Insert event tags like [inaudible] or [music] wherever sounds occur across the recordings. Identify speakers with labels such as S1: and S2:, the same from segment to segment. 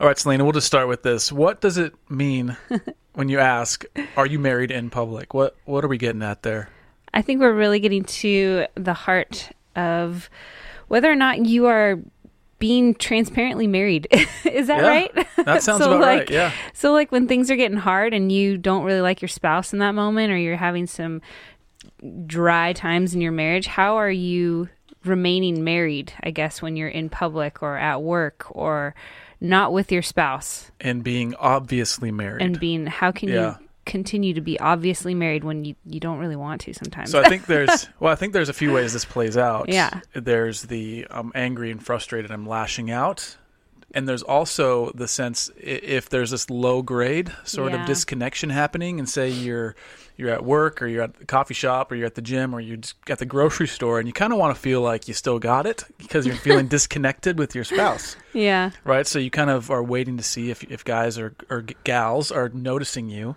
S1: All right, Selena, we'll just start with this. What does it mean [laughs] when you ask, "Are you married in public?" What What are we getting at there?
S2: I think we're really getting to the heart of whether or not you are being transparently married. [laughs] Is that
S1: Yeah,
S2: right?
S1: That sounds [laughs]
S2: So,
S1: about
S2: like,
S1: right. Yeah.
S2: So, like when things are getting hard and you don't really like your spouse in that moment, or you're having some dry times in your marriage, how are you remaining married? I guess when you're in public or at work or not with your spouse,
S1: And being obviously married.
S2: and being how can
S1: Yeah.
S2: you continue to be obviously married when you you don't really want to sometimes?
S1: So I think there's [laughs] well, I think there's a few ways this plays out.
S2: Yeah.
S1: There's the I'm angry and frustrated, I'm lashing out. And there's also the sense if there's this low grade sort of disconnection happening, and say you're you're at work or you're at the coffee shop or you're at the gym or you're at the grocery store, and you kind of want to feel like you still got it because you're feeling [laughs] disconnected with your spouse,
S2: yeah,
S1: right? So you kind of are waiting to see if if guys or or gals are noticing you,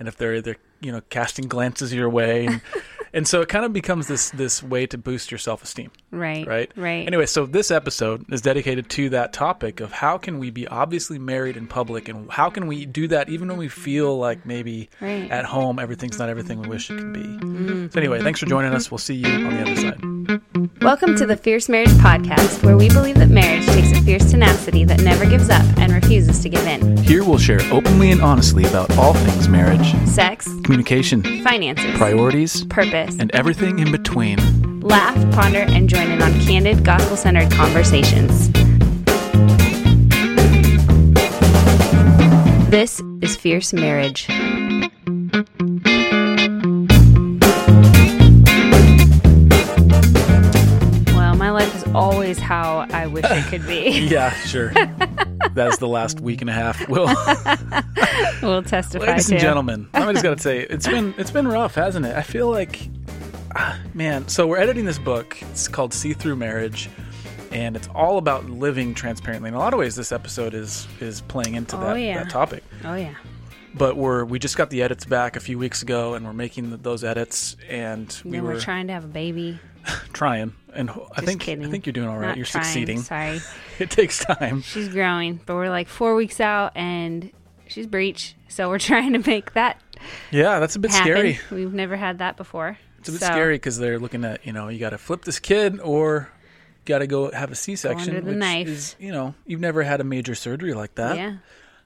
S1: and if they're they're you know casting glances your way, and, [laughs] and so it kind of becomes this this way to boost your self esteem
S2: right,
S1: right?
S2: right.
S1: Anyway, so this episode is dedicated to that topic of how can we be obviously married in public and how can we do that even when we feel like maybe
S2: Right.
S1: at home everything's not everything we wish it could be. Mm-hmm. So anyway, thanks for joining us. We'll see you on the other side.
S2: Welcome to the Fierce Marriage Podcast, where we believe that marriage takes a fierce tenacity that never gives up and refuses to give in.
S1: Here we'll share openly and honestly about all things marriage,
S2: Sex,
S1: communication,
S2: finances,
S1: priorities,
S2: purpose.
S1: And everything in between.
S2: Laugh, ponder, and join in on candid, gospel centered conversations. This is Fierce Marriage. Well, my life is always how I wish it could be. [laughs]
S1: Yeah, [laughs] sure. That's the last week and a half. We'll [laughs]
S2: we'll testify
S1: Ladies and gentlemen, I just got to say it's been it's been rough, hasn't it? I feel like, ah, man. So we're editing this book. It's called See Through Marriage, and it's all about living transparently. In a lot of ways, this episode is is playing into
S2: Oh,
S1: that,
S2: yeah.
S1: that topic.
S2: Oh yeah.
S1: But we're we just got the edits back a few weeks ago, and we're making th those edits, and we were
S2: we're trying to have a baby.
S1: trying. And ho- I think
S2: kidding.
S1: I think you're doing all right.
S2: Not
S1: you're
S2: trying,
S1: succeeding.
S2: Sorry. [laughs]
S1: It takes time.
S2: She's growing, but we're like four weeks out and she's breech. So we're [laughs] trying to make that
S1: Yeah, that's a bit
S2: happen.
S1: scary.
S2: We've never had that before.
S1: It's a bit
S2: So,
S1: scary because they're looking at you know you got to flip this kid or got to go have a C-section.
S2: under the
S1: which
S2: knife.
S1: Is, you know you've never had a major surgery like that,
S2: Yeah.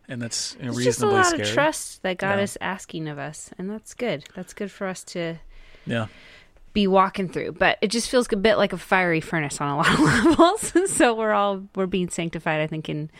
S1: and that's you know,
S2: It's just a
S1: reasonably
S2: lot
S1: scary.
S2: of trust that God
S1: Yeah.
S2: is asking of us. And that's good. That's good for us to
S1: Yeah,
S2: be walking through. But it just feels a bit like a fiery furnace on a [laughs] lot of levels. [laughs] so we're all we're being sanctified, I think, in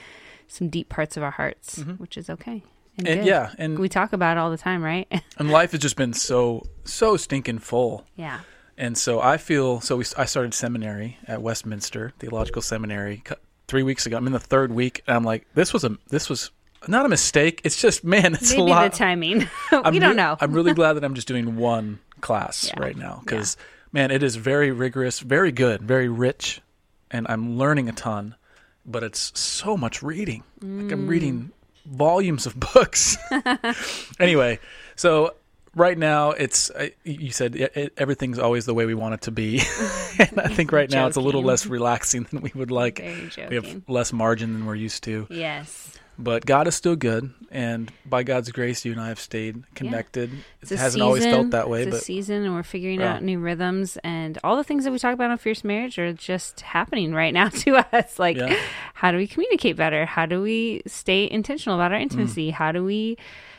S2: some deep parts of our hearts, which is okay. And,
S1: Mm-hmm. and yeah, and
S2: We talk about it all the time, right? [laughs]
S1: and life has just been so so stinking full,
S2: yeah.
S1: and so I feel so. We I started seminary at Westminster Theological Seminary three weeks ago. I'm in the third week, and I'm like, this was a this was not a mistake. It's just man, it's
S2: Maybe
S1: a lot.
S2: the timing.
S1: I'm
S2: we don't
S1: re-
S2: know.
S1: I'm really glad that I'm just doing one class
S2: Yeah.
S1: right now because, man, it is very rigorous, very good, very rich, and I'm learning a ton. But it's so much reading. Like I'm
S2: Mm.
S1: reading volumes of [laughs] books. [laughs] anyway, so right now it's you said it, everything's always the way we want it to be, [laughs] and I think right now it's a little less relaxing than we would like. We have less margin than we're used to.
S2: Yes.
S1: But God is still good, and by God's grace, you and I have stayed connected.
S2: It's
S1: It hasn't always felt that way,
S2: It's a
S1: but
S2: season, and we're figuring
S1: Yeah.
S2: out new rhythms, and all the things that we talk about on Fierce Marriage are just happening right now [laughs] to us. Like,
S1: Yeah.
S2: how do we communicate better? How do we stay intentional about
S1: Mm.
S2: our intimacy? How do we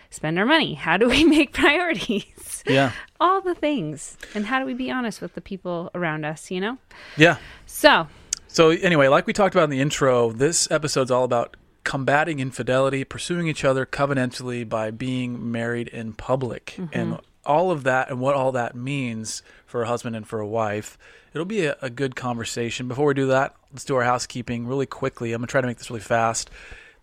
S2: spend our money? How do we [laughs] make priorities?
S1: yeah,
S2: all the things, and how do we be honest with the people around us? You know.
S1: yeah.
S2: So
S1: So anyway, like we talked about in the intro, this episode's all about combating infidelity, pursuing each other covenantally by being married in public, and all of that, and what all that means for a husband and for a wife. It'll be a, a good conversation. Before we do that, let's do our housekeeping really quickly. I'm gonna try to make this really fast.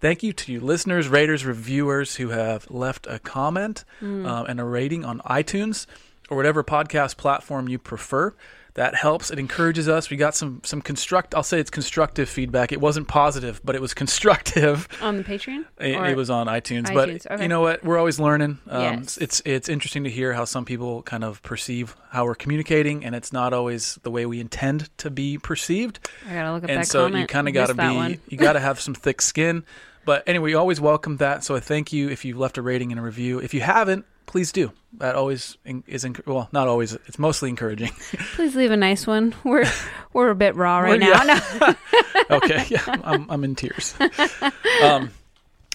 S1: Thank you to you listeners, raters, reviewers who have left a comment um, and a rating on iTunes or whatever podcast platform you prefer. That helps. It encourages us. We got some some construct. I'll say it's constructive feedback. It wasn't positive, but it was [laughs] constructive.
S2: on the Patreon,
S1: It, it was on iTunes,
S2: iTunes,
S1: but
S2: okay.
S1: you know what? We're always learning. Um,
S2: Yes.
S1: It's it's interesting to hear how some people kind of perceive how we're communicating, and it's not always the way we intend to be perceived
S2: I gotta look up
S1: and
S2: that
S1: so
S2: comment.
S1: you kind of got to be you got to have some thick skin But anyway, we always welcome that. So I thank you if you've left a rating and a review. If you haven't, please do. That always is enc- well, not always. It's mostly encouraging. [laughs]
S2: Please leave a nice one. We're we're a bit raw right now.
S1: yeah. [laughs] okay, yeah, I'm, I'm in tears. Um,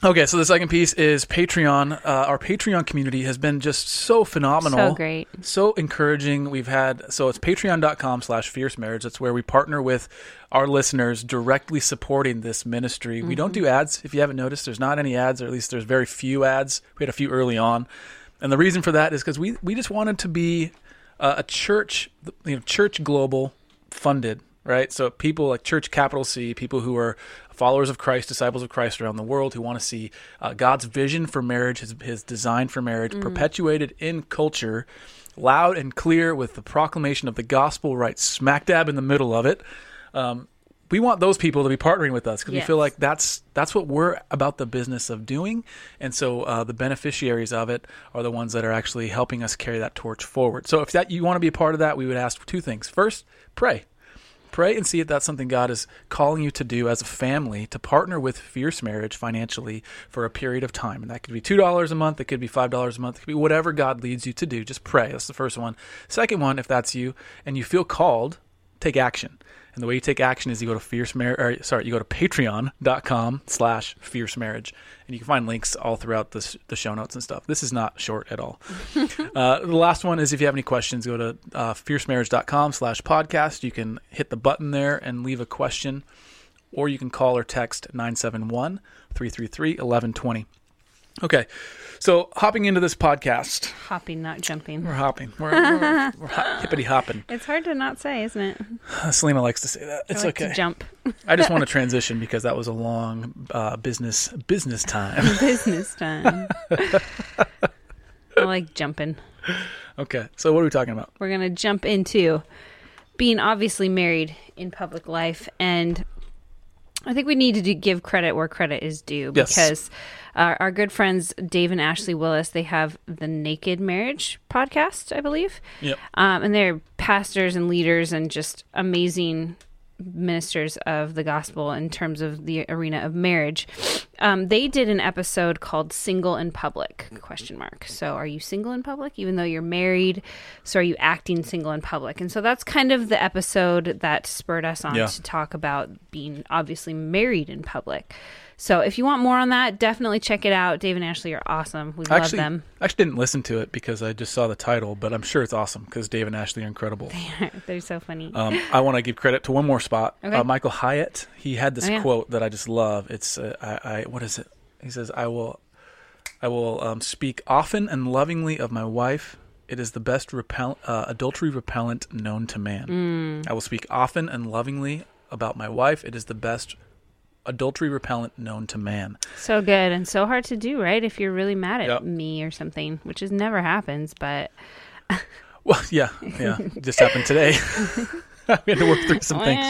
S1: okay, so the second piece is Patreon. Uh, our Patreon community has been just so phenomenal.
S2: So great.
S1: so encouraging we've had so it's patreon.com slash fierce marriage that's where we partner with our listeners directly supporting this ministry we don't do ads if you haven't noticed there's not any ads or at least there's very few ads we had a few early on and the reason for that is because we, we just wanted to be uh, a church you know church global funded right? So people like church capital c people who are followers of christ disciples of christ around the world who want to see uh, god's vision for marriage his, his design for marriage perpetuated in culture loud and clear with the proclamation of the gospel right smack dab in the middle of it. Um, we want those people to be partnering with us because we feel like that's that's what we're about the business of doing and so uh, the beneficiaries of it are the ones that are actually helping us carry that torch forward so if that you want to be a part of that we would ask two things first pray pray and see if that's something God is calling you to do as a family to partner with Fierce Marriage financially for a period of time. And that could be $2 a month, it could be $5 a month, it could be whatever God leads you to do. Just pray. That's the first one. Second one, if that's you and you feel called, take action. And the way you take action is you go to fierce marriage, or sorry, you go to patreon.com slash fierce marriage. And you can find links all throughout this, the show notes and stuff. This is not short at all. [laughs] Uh, the last one is if you have any questions, go to uh, fiercemarriage.com slash podcast. You can hit the button there and leave a question, or you can call or text 971 333 1120. Okay, so hopping into this podcast,
S2: Hopping, not jumping.
S1: we're hopping. We're, we're, we're [laughs] hop, hippity hopping.
S2: It's hard to not say, isn't it? [sighs]
S1: Selena likes to say that. It's
S2: like
S1: okay.
S2: jump.
S1: I just want to [laughs] transition because that was a long uh, business business time. [laughs]
S2: Business time. I like jumping.
S1: okay, so what are we talking about?
S2: We're going to jump into being obviously married in public life. And I think we need to do, give credit where credit is due
S1: Yes.
S2: because our, our good friends Dave and Ashley Willis, they have the Naked Marriage podcast, I believe.
S1: Yep.
S2: Um, and they're pastors and leaders and just amazing ministers of the gospel in terms of the arena of marriage. Um, they did an episode called "Single in Public?" question mark. So, are you single in public, even though you're married? So, are you acting single in public? And so that's kind of the episode that spurred us on
S1: Yeah.
S2: to talk about being obviously married in public. So, if you want more on that, definitely check it out. Dave and Ashley are awesome. We
S1: I
S2: love
S1: actually,
S2: them.
S1: I actually didn't listen to it because I just saw the title, but I'm sure it's awesome because Dave and Ashley are incredible. [laughs]
S2: They're so funny.
S1: Um, I want to give credit to one more spot.
S2: Okay.
S1: Uh, Michael Hyatt. He had this
S2: Oh, yeah.
S1: quote that I just love. It's uh, I, I what is it? He says, "I will, I will um, speak often and lovingly of my wife. It is the best repel, uh, adultery repellent known to man.
S2: Mm.
S1: I will speak often and lovingly about my wife. It is the best." Adultery repellent known to man.
S2: So good and so hard to do, right? If you're really mad at
S1: Yep.
S2: me or something, which is never happens, but [laughs]
S1: Well, yeah, yeah, just happened today. [laughs] we had to work through some things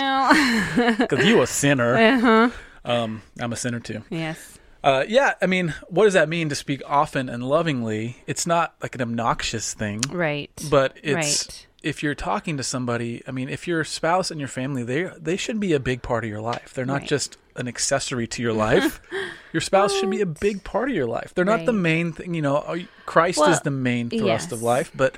S1: because [laughs] you a sinner.
S2: uh-huh.
S1: Um, I'm a sinner too.
S2: yes,
S1: Uh, yeah, I mean, what does that mean to speak often and lovingly? It's not like an obnoxious thing,
S2: right,
S1: but it's
S2: right,
S1: if you're talking to somebody. I mean, if your spouse and your family, they they should be a big part of your life. They're not
S2: Right.
S1: just an accessory to your life. [laughs] your spouse should be a big part of your life. They're not the main thing. You know, Oh, Christ
S2: Well,
S1: is the main thrust of life, but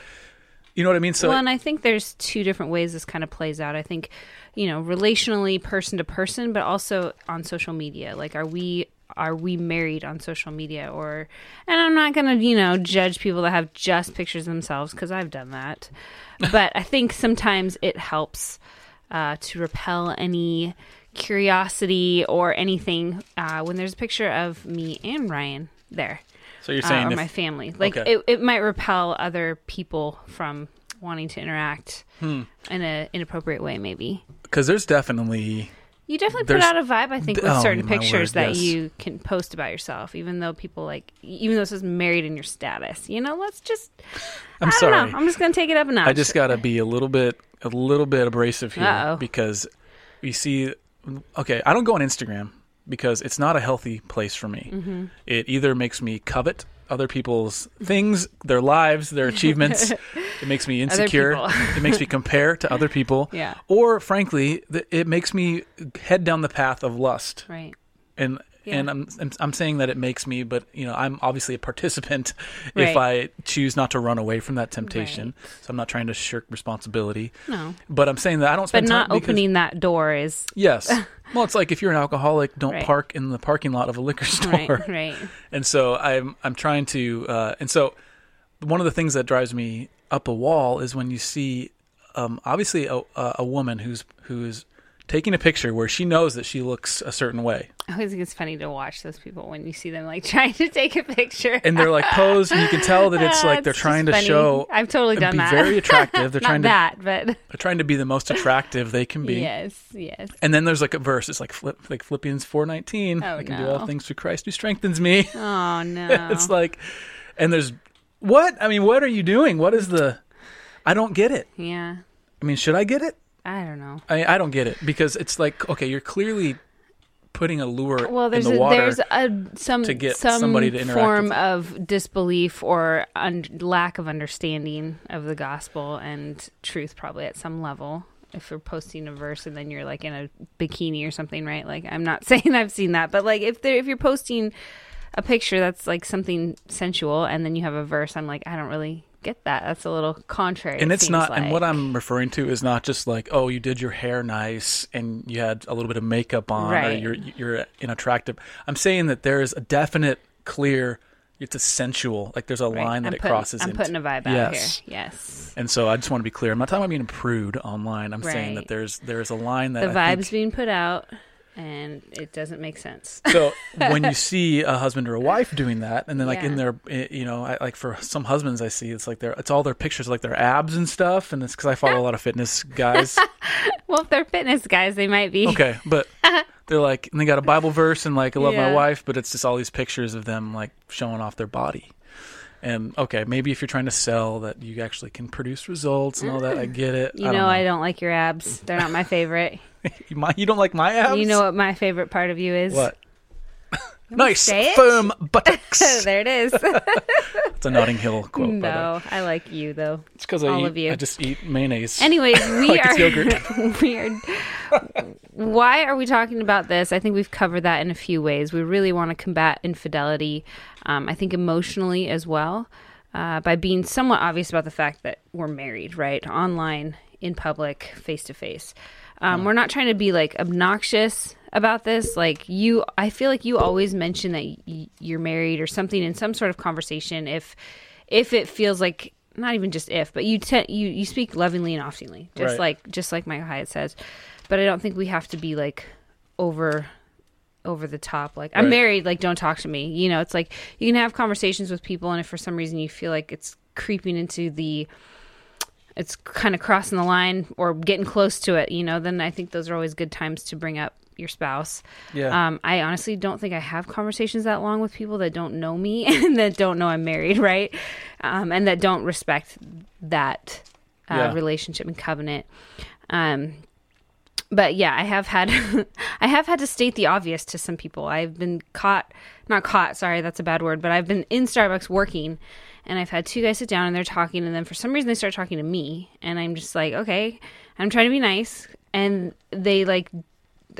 S1: you know what I mean. So
S2: well, and I think there's two different ways this kind of plays out. I think, you know, relationally, person to person, but also on social media. Like, are we are we married on social media, or? And I'm not gonna, you know, judge people that have just pictures of themselves because I've done that. but I think sometimes it helps uh, to repel any curiosity or anything uh, when there's a picture of me and Ryan there
S1: so you're
S2: uh,
S1: saying
S2: or
S1: if,
S2: my family. Like
S1: Okay.
S2: it, it might repel other people from wanting to interact
S1: Hmm.
S2: in a inappropriate way. Maybe
S1: because there's definitely
S2: you definitely
S1: There's-
S2: put out a vibe. I think with
S1: Oh,
S2: certain pictures
S1: word,
S2: that
S1: yes.
S2: you can post about yourself, even though people like, even though it says married in your status. You know, let's just.
S1: I'm
S2: I
S1: sorry.
S2: know. I'm just gonna take it up a notch.
S1: I just got to be a little bit, a little bit abrasive here
S2: Uh-oh.
S1: because we see. Okay, I don't go on Instagram because it's not a healthy place for me.
S2: Mm-hmm.
S1: It either makes me covet other people's things, their lives, their achievements. [laughs] it makes me insecure. it makes me compare to other people. [laughs]
S2: Yeah.
S1: Or frankly, it makes me head down the path of lust
S2: right.
S1: and
S2: Yeah.
S1: And I'm, I'm I'm saying that it makes me, but you know, I'm obviously a participant [laughs]
S2: Right.
S1: if I choose not to run away from that temptation. So I'm not trying to shirk responsibility.
S2: No.
S1: But I'm saying that I don't
S2: But not
S1: because-
S2: opening that door is [laughs]
S1: Yes. [laughs] Well, it's like if you're an alcoholic, don't
S2: Right.
S1: park in the parking lot of a liquor store.
S2: right.
S1: And so I'm I'm trying to uh, and so one of the things that drives me up a wall is when you see um, obviously a, a a woman who's who's taking a picture where she knows that she looks a certain way
S2: I always think it's funny to watch those people when you see them like [laughs] trying to take a picture.
S1: and they're like posed and you can tell that it's like [laughs] they're trying to
S2: funny.
S1: show
S2: I've totally done
S1: be
S2: that.
S1: very attractive. [laughs] They're trying to
S2: that, but
S1: they're trying to be the most attractive they can be.
S2: yes, yes.
S1: And then there's like a verse. It's like flip, like Philippians four nineteen.
S2: Oh,
S1: I can do all things through Christ who strengthens me.
S2: Oh no.
S1: it's like, and there's what? I mean, what are you doing? What is the? I don't get it.
S2: yeah.
S1: I mean, should I get it?
S2: I don't know.
S1: I I don't get it because it's like okay, you're clearly putting a lure
S2: Well, there's
S1: in the
S2: a,
S1: water.
S2: there's a some
S1: to get
S2: some
S1: somebody to interact
S2: form
S1: with
S2: of disbelief or un- lack of understanding of the gospel and truth, probably at some level. If you're posting a verse and then you're like in a bikini or something, right? Like I'm not [laughs] saying I've seen that, but like if there if you're posting a picture that's like something sensual and then you have a verse, I'm like I don't really get that. That's a little contrary.
S1: and it's
S2: seems
S1: not and what i'm referring to is not just like oh you did your hair nice and you had a little bit of makeup on or you're you're unattractive i'm saying that there's a definite clear it's a sensual like there's a
S2: Right.
S1: line that
S2: I'm
S1: it
S2: putting,
S1: crosses
S2: I'm
S1: into
S2: putting a vibe out here. Yes.
S1: and so i just want to be clear i'm not talking about being a prude online i'm saying that there's there's a line that
S2: The
S1: I
S2: vibes
S1: think-
S2: being put out and it doesn't make sense.
S1: so [laughs] when you see a husband or a wife doing that and then like in their eh, you know I, like for some husbands i see it's like their it's all their pictures like their abs and stuff and it's because i follow a lot of fitness guys [laughs]
S2: Well, if they're fitness guys, they might be.
S1: Okay, but [laughs] they're like, and they got a Bible verse and like, I love my wife, but it's just all these pictures of them like showing off their body. And okay, maybe if you're trying to sell that you actually can produce results and all that, I get it.
S2: You know,
S1: don't
S2: I don't like your abs. They're not my favorite. [laughs]
S1: you, my, you don't like my abs?
S2: You know what my favorite part of you is?
S1: what? [laughs] nice, firm buttocks. [laughs]
S2: there it is.
S1: it's a Notting Hill quote. by the way.
S2: no, I like you though.
S1: It's because I
S2: all
S1: eat,
S2: of you.
S1: I just eat mayonnaise.
S2: Anyways, we
S1: Like
S2: are
S1: yogurt.
S2: we are. Why are we talking about this? I think we've covered that in a few ways. We really want to combat infidelity. Um, I think emotionally as well, uh, by being somewhat obvious about the fact that we're married, right? Online, in public, face to face. Um, We're not trying to be like obnoxious about this. Like you, I feel like you always mention that y- you're married or something in some sort of conversation. If if it feels like not even just if, but you te- you you speak lovingly and oftenly, just
S1: Right.
S2: like just like Michael Hyatt says. But I don't think we have to be like over over the top. Like I'm
S1: Right.
S2: married, like don't talk to me. You know, it's like you can have conversations with people, and if for some reason you feel like it's creeping into the it's kind of crossing the line or getting close to it, you know, then I think those are always good times to bring up your spouse.
S1: yeah.
S2: Um, I honestly don't think I have conversations that long with people that don't know me [laughs] and that don't know I'm married, right? Um, and that don't respect that uh,
S1: Yeah.
S2: relationship and covenant. Um, but yeah, I have had [laughs] I have had to state the obvious to some people. I've been caught, not caught. Sorry, that's a bad word. But I've been in Starbucks working, and I've had two guys sit down and they're talking, and then for some reason they start talking to me, and I'm just like, okay, I'm trying to be nice, and they like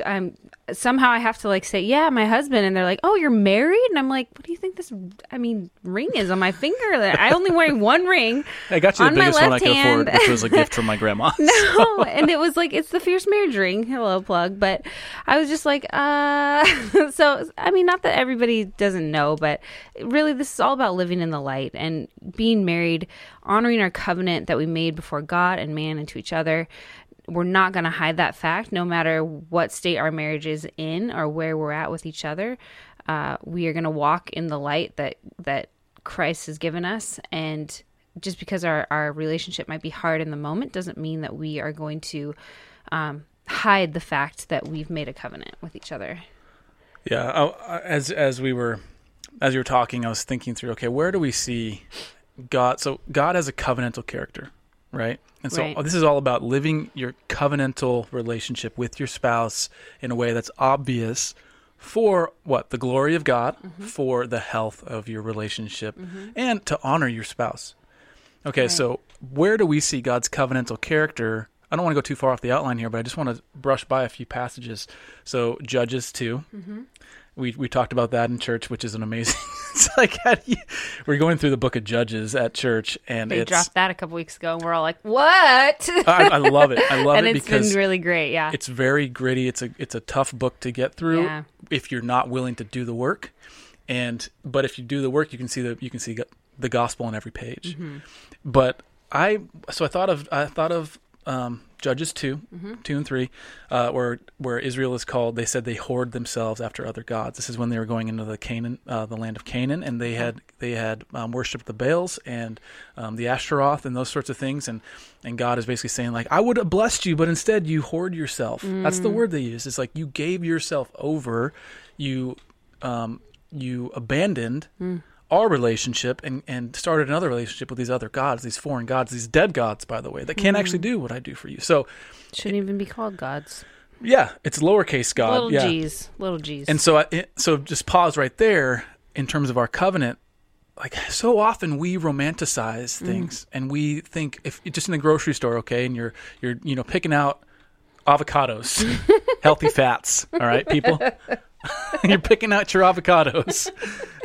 S2: I'm somehow I have to like say, yeah, my husband, and they're like, oh, you're married, and I'm like, what do you think this? I mean, ring is on my finger. I only wear one ring.
S1: I got you the biggest one I could afford, which was a gift from my grandma. [laughs]
S2: No, and it was like it's the fierce marriage ring. Hello, plug. But I was just like, uh. [laughs] so I mean, not that everybody doesn't know, but really, this is all about living in the light and being married, honoring our covenant that we made before God and man and to each other. We're not going to hide that fact, no matter what state our marriage is in or where we're at with each other. Uh, we are going to walk in the light that that Christ has given us, and just because our, our relationship might be hard in the moment doesn't mean that we are going to um, hide the fact that we've made a covenant with each other.
S1: Yeah, I, as as we were as you were talking, I was thinking through. Okay, where do we see God? So God has a covenantal character, right? And so
S2: Right.
S1: Oh, this is all about living your covenantal relationship with your spouse in a way that's obvious for what the glory of God, mm-hmm. for the health of your relationship, mm-hmm. and to honor your spouse. Okay,
S2: Right.
S1: so where do we see God's covenantal character? I don't want to go too far off the outline here, but I just want to brush by a few passages. So Judges 2 mm-hmm. We we talked about that in church, which is an amazing. [laughs] it's like you, we're going through the book of Judges at church, and
S2: They
S1: it's
S2: dropped that a couple weeks ago, and we're all like, "What?"
S1: I, I love it. I love [laughs]
S2: and
S1: it
S2: it's
S1: because
S2: been really great. Yeah,
S1: it's very gritty. It's a it's a tough book to get through
S2: Yeah.
S1: if you're not willing to do the work. And but if you do the work, you can see the you can see the gospel on every page.
S2: Mm-hmm.
S1: But I so I thought of I thought of um, Judges 2
S2: Mm-hmm.
S1: two and three, uh, where where Israel is called. They said they whored themselves after other gods. This is when they were going into the Canaan, uh, the land of Canaan, and they had they had um, worshipped the Baals and um, the Ashtaroth and those sorts of things. And and God is basically saying like, I would have blessed you, but instead you whored yourself. That's the word they use. It's like you gave yourself over. You um, you abandoned our relationship and, and started another relationship with these other gods, these foreign gods, these dead gods, by the way, that can't actually mm-hmm. do what I do for you. So,
S2: shouldn't even be called gods.
S1: yeah, it's lowercase god.
S2: little
S1: yeah.
S2: G's, little G's.
S1: And so, I, it, so just pause right there in terms of our covenant. Like so often we romanticize mm-hmm. things and we think if just in the grocery store, okay, and you're you're you know picking out avocados, [laughs] healthy fats, all right, people. [laughs] you're picking out your avocados,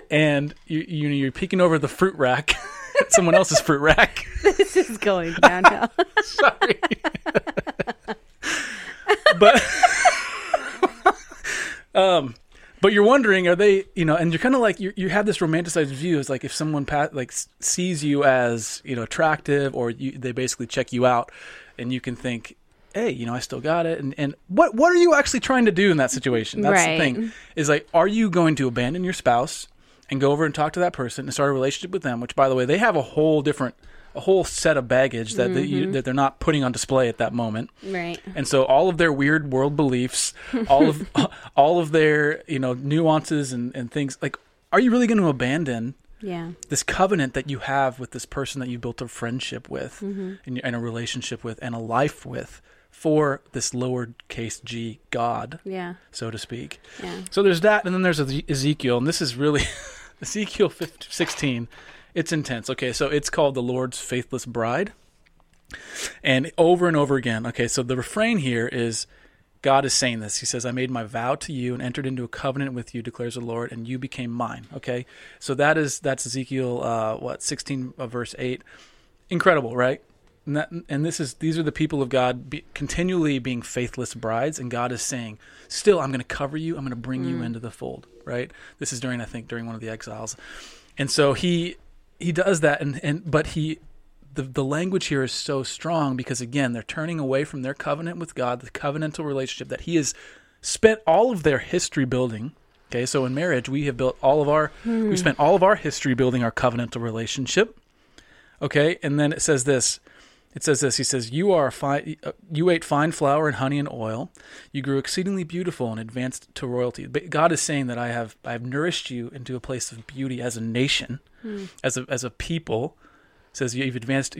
S1: and you, you you're peeking over the fruit rack, [laughs] someone else's fruit rack. [laughs]
S2: this is going downhill. [laughs]
S1: Sorry, but um, but you're wondering, are they, you know, and you're kind of like you you have this romanticized view. It's like if someone pa- like sees you as you know attractive, or you, they basically check you out, and you can think. Hey, you know, I still got it, and and what what are you actually trying to do in that situation? That's
S2: Right.
S1: the thing. Is like, are you going to abandon your spouse and go over and talk to that person and start a relationship with them? Which, by the way, they have a whole different, a whole set of baggage that that, you, that they're not putting on display at that moment
S2: right.
S1: and so all of their weird world beliefs [laughs] all of [laughs] all of their you know nuances and, and things like are you really going to abandon
S2: Yeah.
S1: this covenant that you have with this person that you built a friendship with
S2: Mm-hmm.
S1: and, and a relationship with and a life with for this lowercase g god
S2: Yeah.
S1: so to speak
S2: Yeah.
S1: so there's that and then there's ezekiel and this is really [laughs] ezekiel 15, 16 it's intense. Okay so it's called the lord's faithless bride. And over and over again okay so the refrain here is god is saying this. He says i made my vow to you and entered into a covenant with you declares the lord and you became mine. Okay so that is that's ezekiel uh what 16 uh, verse 8 incredible right and, that, and this is these are the people of god be, continually being faithless brides and god is saying still i'm going to cover you. I'm going to bring you mm. into the fold right? This is during i think during one of the exiles. And so he he does that and and but he the, the language here is so strong because again they're turning away from their covenant with god the covenantal relationship that he has spent all of their history building. Okay so in marriage we have built all of our we hmm. spent all of our history building our covenantal relationship. Okay and then it says this it says this he says you are fine you ate fine flour and honey and oil. You grew exceedingly beautiful and advanced to royalty. But god is saying that i have i have nourished you into a place of beauty as a nation hmm. as a as a people. It says you've advanced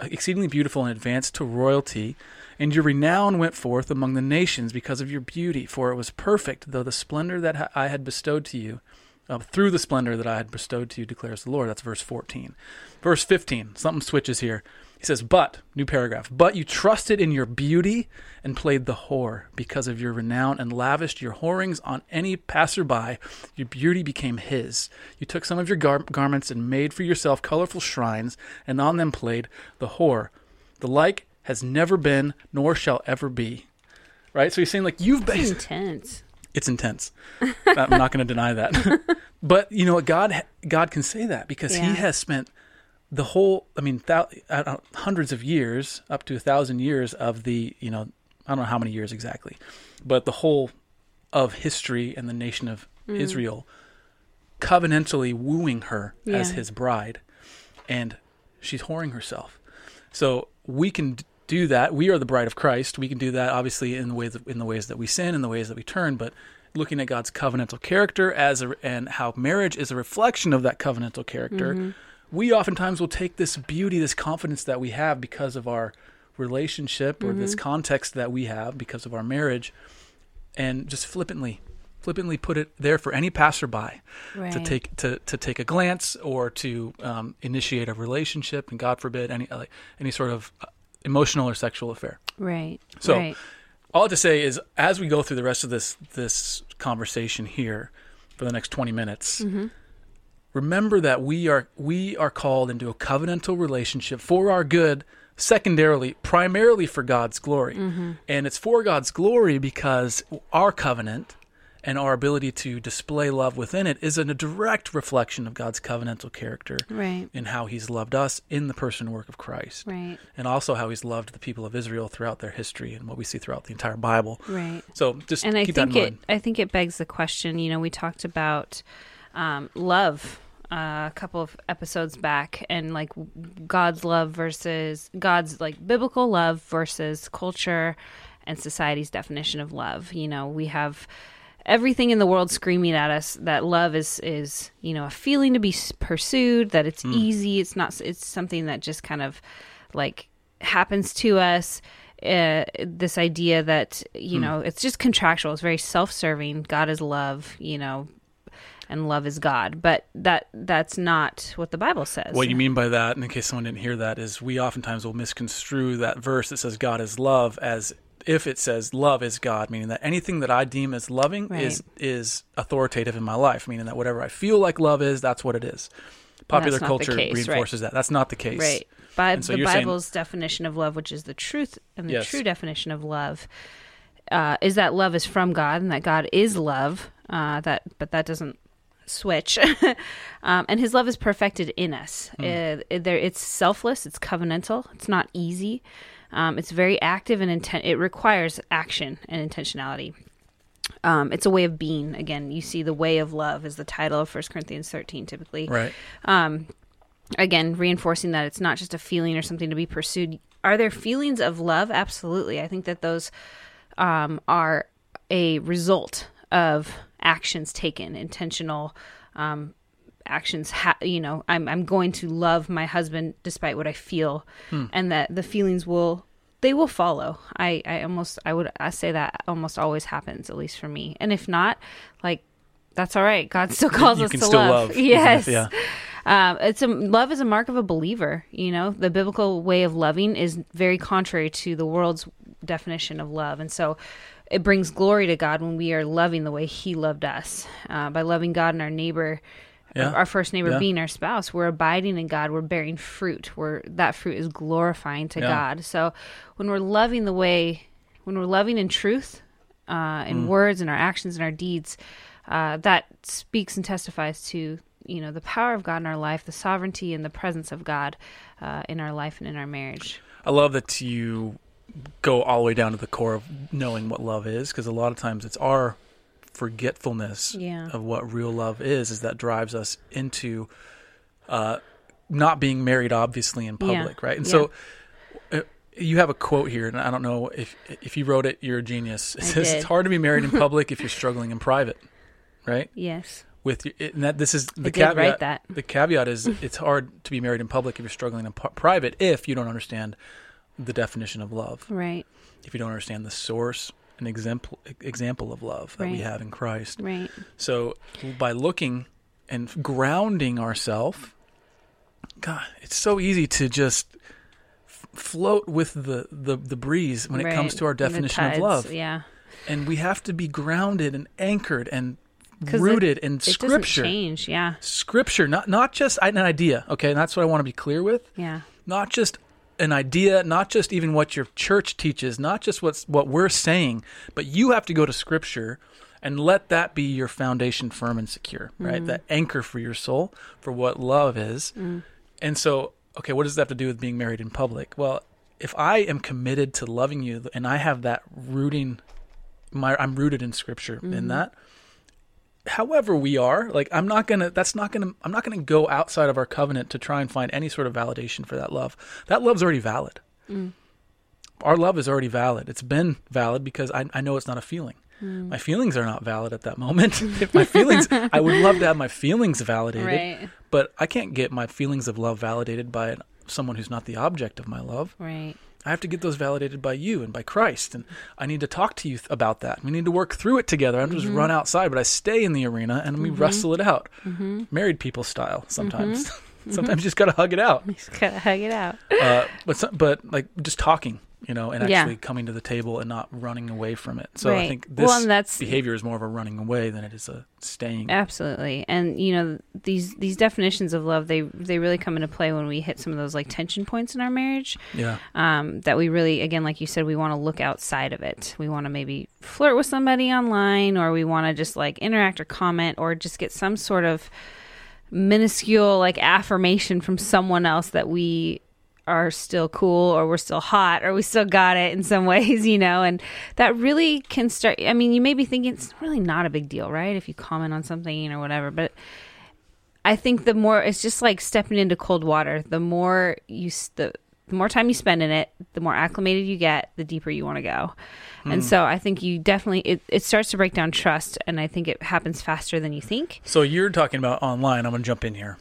S1: exceedingly beautiful and advanced to royalty. And your renown went forth among the nations because of your beauty for it was perfect though the splendor that i had bestowed to you uh, through the splendor that I had bestowed to you, declares the Lord. That's verse 14. Verse 15, something switches here. He says, But, new paragraph, but you trusted in your beauty and played the whore because of your renown and lavished your whorings on any passerby. Your beauty became his. You took some of your gar- garments and made for yourself colorful shrines, and on them played the whore. The like has never been, nor shall ever be. Right? So he's saying, like, you've been
S2: intense.
S1: It's intense. I'm not going to deny that. [laughs] but you know what? God, God can say that because
S2: Yeah.
S1: He has spent the whole. I mean, thou, hundreds of years, up to a thousand years of the. You know, I don't know how many years exactly, but the whole of history and the nation of
S2: Mm.
S1: Israel covenantally wooing her as His bride, and she's whoring herself. So we can do that. We are the bride of Christ. We can do that obviously in the ways in the ways that we sin, in the ways that we turn, but looking at God's covenantal character as a, and how marriage is a reflection of that covenantal character. We oftentimes will take this beauty, this confidence that we have because of our relationship or this context that we have because of our marriage and just flippantly flippantly put it there for any passerby
S2: Right.
S1: to take to, to take a glance or to um, initiate a relationship and God forbid any like any sort of uh, emotional or sexual affair.
S2: Right.
S1: So-
S2: right.
S1: All I have to say is as we go through the rest of this this conversation here, for the next 20 minutes.
S2: Mm-hmm.
S1: Remember that we are we are called into a covenantal relationship for our good, secondarily, primarily for God's glory.
S2: Mm-hmm.
S1: And it's for God's glory because our covenant and our ability to display love within it is a direct reflection of God's covenantal character
S2: Right.
S1: in how he's loved us in the person and work of Christ.
S2: Right.
S1: And also how he's loved the people of Israel throughout their history and what we see throughout the entire Bible.
S2: Right.
S1: So just
S2: and I think
S1: in
S2: it. I think it begs the question. You know, we talked about um, love uh, a couple of episodes back, and like God's love versus God's like biblical love versus culture and society's definition of love. You know, we have everything in the world screaming at us that love is is you know a feeling to be pursued that it's easy it's not it's something that just kind of like happens to us uh, this idea that you know it's just contractual it's very self-serving god is love you know and love is god. But that that's not what the bible says.
S1: What you mean by that, and in case someone didn't hear that, is we oftentimes will misconstrue that verse that says God is love as if it says love is God, meaning that anything that I deem as loving
S2: Right.
S1: is is authoritative in my life, meaning that whatever I feel like love is, that's what it is. Popular culture
S2: case, right.
S1: reinforces that. That's not the case.
S2: right by
S1: so
S2: the
S1: you're saying-
S2: bible's definition of love which is the truth and the
S1: Yes.
S2: true definition of love uh, is that love is from god and that god is love uh, that but that doesn't switch [laughs] um, and his love is perfected in us
S1: Hmm.
S2: It- it- there, it's selfless it's covenantal it's not easy um, it's very active and intent it requires action and intentionality. Um, it's a way of being. Again you see the way of love is the title of 1 corinthians 13 typically.
S1: Right.
S2: um, again reinforcing that it's not just a feeling or something to be pursued. Are there feelings of love? Absolutely. I think that those um, are a result of actions taken intentional um, actions ha- you know I'm, I'm going to love my husband despite what i feel and that the feelings will they will follow i i almost i would i say that almost always happens at least for me and if not like that's all right god still calls
S1: you
S2: us to love,
S1: love. [laughs] [laughs]
S2: yes
S1: yeah.
S2: um, it's a love is a mark of a believer. You know, the biblical way of loving is very contrary to the world's definition of love, and so it brings glory to God when we are loving the way He loved us uh, by loving God and our neighbor.
S1: Yeah.
S2: Our first neighbor
S1: Yeah.
S2: being our spouse, we're abiding in God. We're bearing fruit. Where that fruit is glorifying to
S1: Yeah.
S2: God. So when we're loving the way, when we're loving in truth, uh,
S1: Mm.
S2: in words and our actions and our deeds, uh, that speaks and testifies to you know the power of God in our life, the sovereignty and the presence of God uh, in our life and in our marriage.
S1: I love that you go all the way down to the core of knowing what love is, because a lot of times it's our forgetfulness
S2: Yeah.
S1: of what real love is, is that drives us into uh, not being married, obviously, in
S2: Yeah.
S1: public, right? And
S2: Yeah.
S1: so uh, you have a quote here, and I don't know if if you wrote it, you're a genius. It
S2: I
S1: says
S2: did.
S1: it's hard to be married in [laughs] public if you're struggling in private, right?
S2: Yes,
S1: With your, and that this is the caveat.
S2: write that.
S1: The caveat is [laughs] it's hard to be married in public if you're struggling in pu- private if you don't understand the definition of love,
S2: Right,
S1: if you don't understand the source and example example of love that we have in Christ.
S2: right,
S1: So by looking and grounding ourselves, God, it's so easy to just f- float with the, the, the breeze when it comes to our definition of love.
S2: Yeah,
S1: And we have to be grounded and anchored and
S2: 'Cause it-
S1: rooted in
S2: it
S1: scripture.
S2: change. Yeah,
S1: Scripture, not not just an idea, okay? And that's what I want to be clear with.
S2: yeah,
S1: Not just an idea, not just even what your church teaches, not just what's what we're saying, but you have to go to scripture and let that be your foundation firm and secure, right? Mm. That anchor for your soul for what love is. Mm. And so, okay, what does that have to do with being married in public? Well, if I am committed to loving you and I have that rooting my I'm rooted in scripture in mm-hmm. that however we are like i'm not gonna that's not gonna i'm not gonna go outside of our covenant to try and find any sort of validation for that love. That love's already valid. Mm. Our love is already valid. It's been valid because i, I know it's not a feeling. Mm. My feelings are not valid at that moment. [laughs] If my feelings i would love to have my feelings validated
S2: right,
S1: but i can't get my feelings of love validated by someone who's not the object of my love.
S2: Right,
S1: I have to get those validated by you and by Christ, and I need to talk to you th- about that. We need to work through it together. I don't just mm-hmm. run outside, but I stay in the arena and we mm-hmm. wrestle it out, mm-hmm. married people style. Sometimes, [laughs] sometimes you just got to hug it out. [laughs]
S2: You just gotta hug it out.
S1: Uh, but some, but like just talking you know, and
S2: Yeah.
S1: actually coming to the table and not running away from it. So I think this
S2: Well, that's-
S1: behavior is more of a running away than it is a staying.
S2: Absolutely. And you know, these these definitions of love, they they really come into play when we hit some of those like tension points in our marriage.
S1: Yeah.
S2: Um, that we really again, like you said, we want to look outside of it. We want to maybe flirt with somebody online or we want to just like interact or comment or just get some sort of minuscule like affirmation from someone else that we are still cool or we're still hot or we still got it in some [laughs] ways, you know, and that really can start. I mean, you may be thinking it's really not a big deal, right? If you comment on something or whatever, but I think the more it's just like stepping into cold water. The more you, the, the more time you spend in it, the more acclimated you get, the deeper you want to go. And hmm. so I think you definitely it, it starts to break down trust, and I think it happens faster than you think.
S1: So you're talking about online. I'm going to jump in here.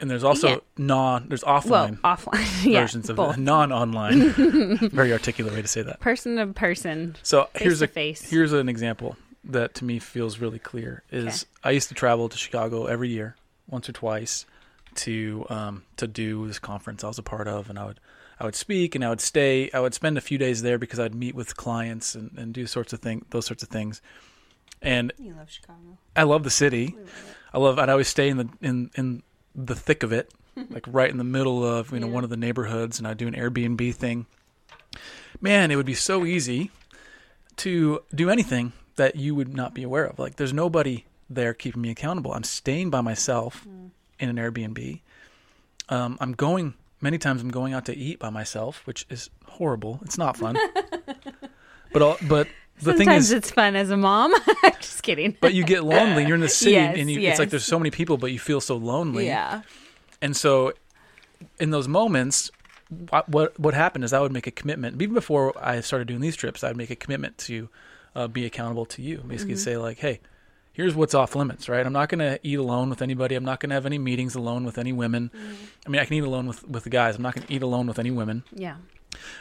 S1: And there's also
S2: Yeah.
S1: non, there's offline
S2: Well, offline, [laughs] yeah,
S1: versions of
S2: both.
S1: non-online. [laughs] [laughs] Very articulate way to say that.
S2: person to person.
S1: So
S2: Face
S1: here's
S2: to
S1: a
S2: face.
S1: here's an example that to me feels really clear. Is I used to travel to Chicago every year, once or twice, to um, to do this conference I was a part of, and I would I would speak and I would stay. I would spend a few days there because I'd meet with clients and, and do sorts of thing those sorts of things. And
S2: You love Chicago.
S1: I love the city. I love. I'd always stay in the in in the thick of it, [laughs] like right in the middle of you know
S2: Yeah.
S1: one of the neighborhoods, and I'd do an Airbnb thing. Man, it would be so easy to do anything that you would not be aware of. Like, there's nobody there keeping me accountable. I'm staying by myself in an Airbnb. Um, I'm going many times. I'm going out to eat by myself, which is horrible. It's not fun. [laughs] but all, but the thing
S2: Sometimes
S1: is,
S2: it's fun as a mom. [laughs] Just kidding.
S1: but you get lonely. You're in the city,
S2: Yes,
S1: and you, it's like there's so many people, but you feel so lonely.
S2: yeah.
S1: And so, in those moments, what what, what happened is I would make a commitment. Even before I started doing these trips, I'd make a commitment to uh, be accountable to you. Basically,
S2: Mm-hmm.
S1: say like, hey. Here's what's off limits, right? I'm not going to eat alone with anybody. I'm not going to have any meetings alone with any women.
S2: Mm-hmm.
S1: I mean, I can eat alone with, with the guys. I'm not going to eat alone with any women.
S2: Yeah.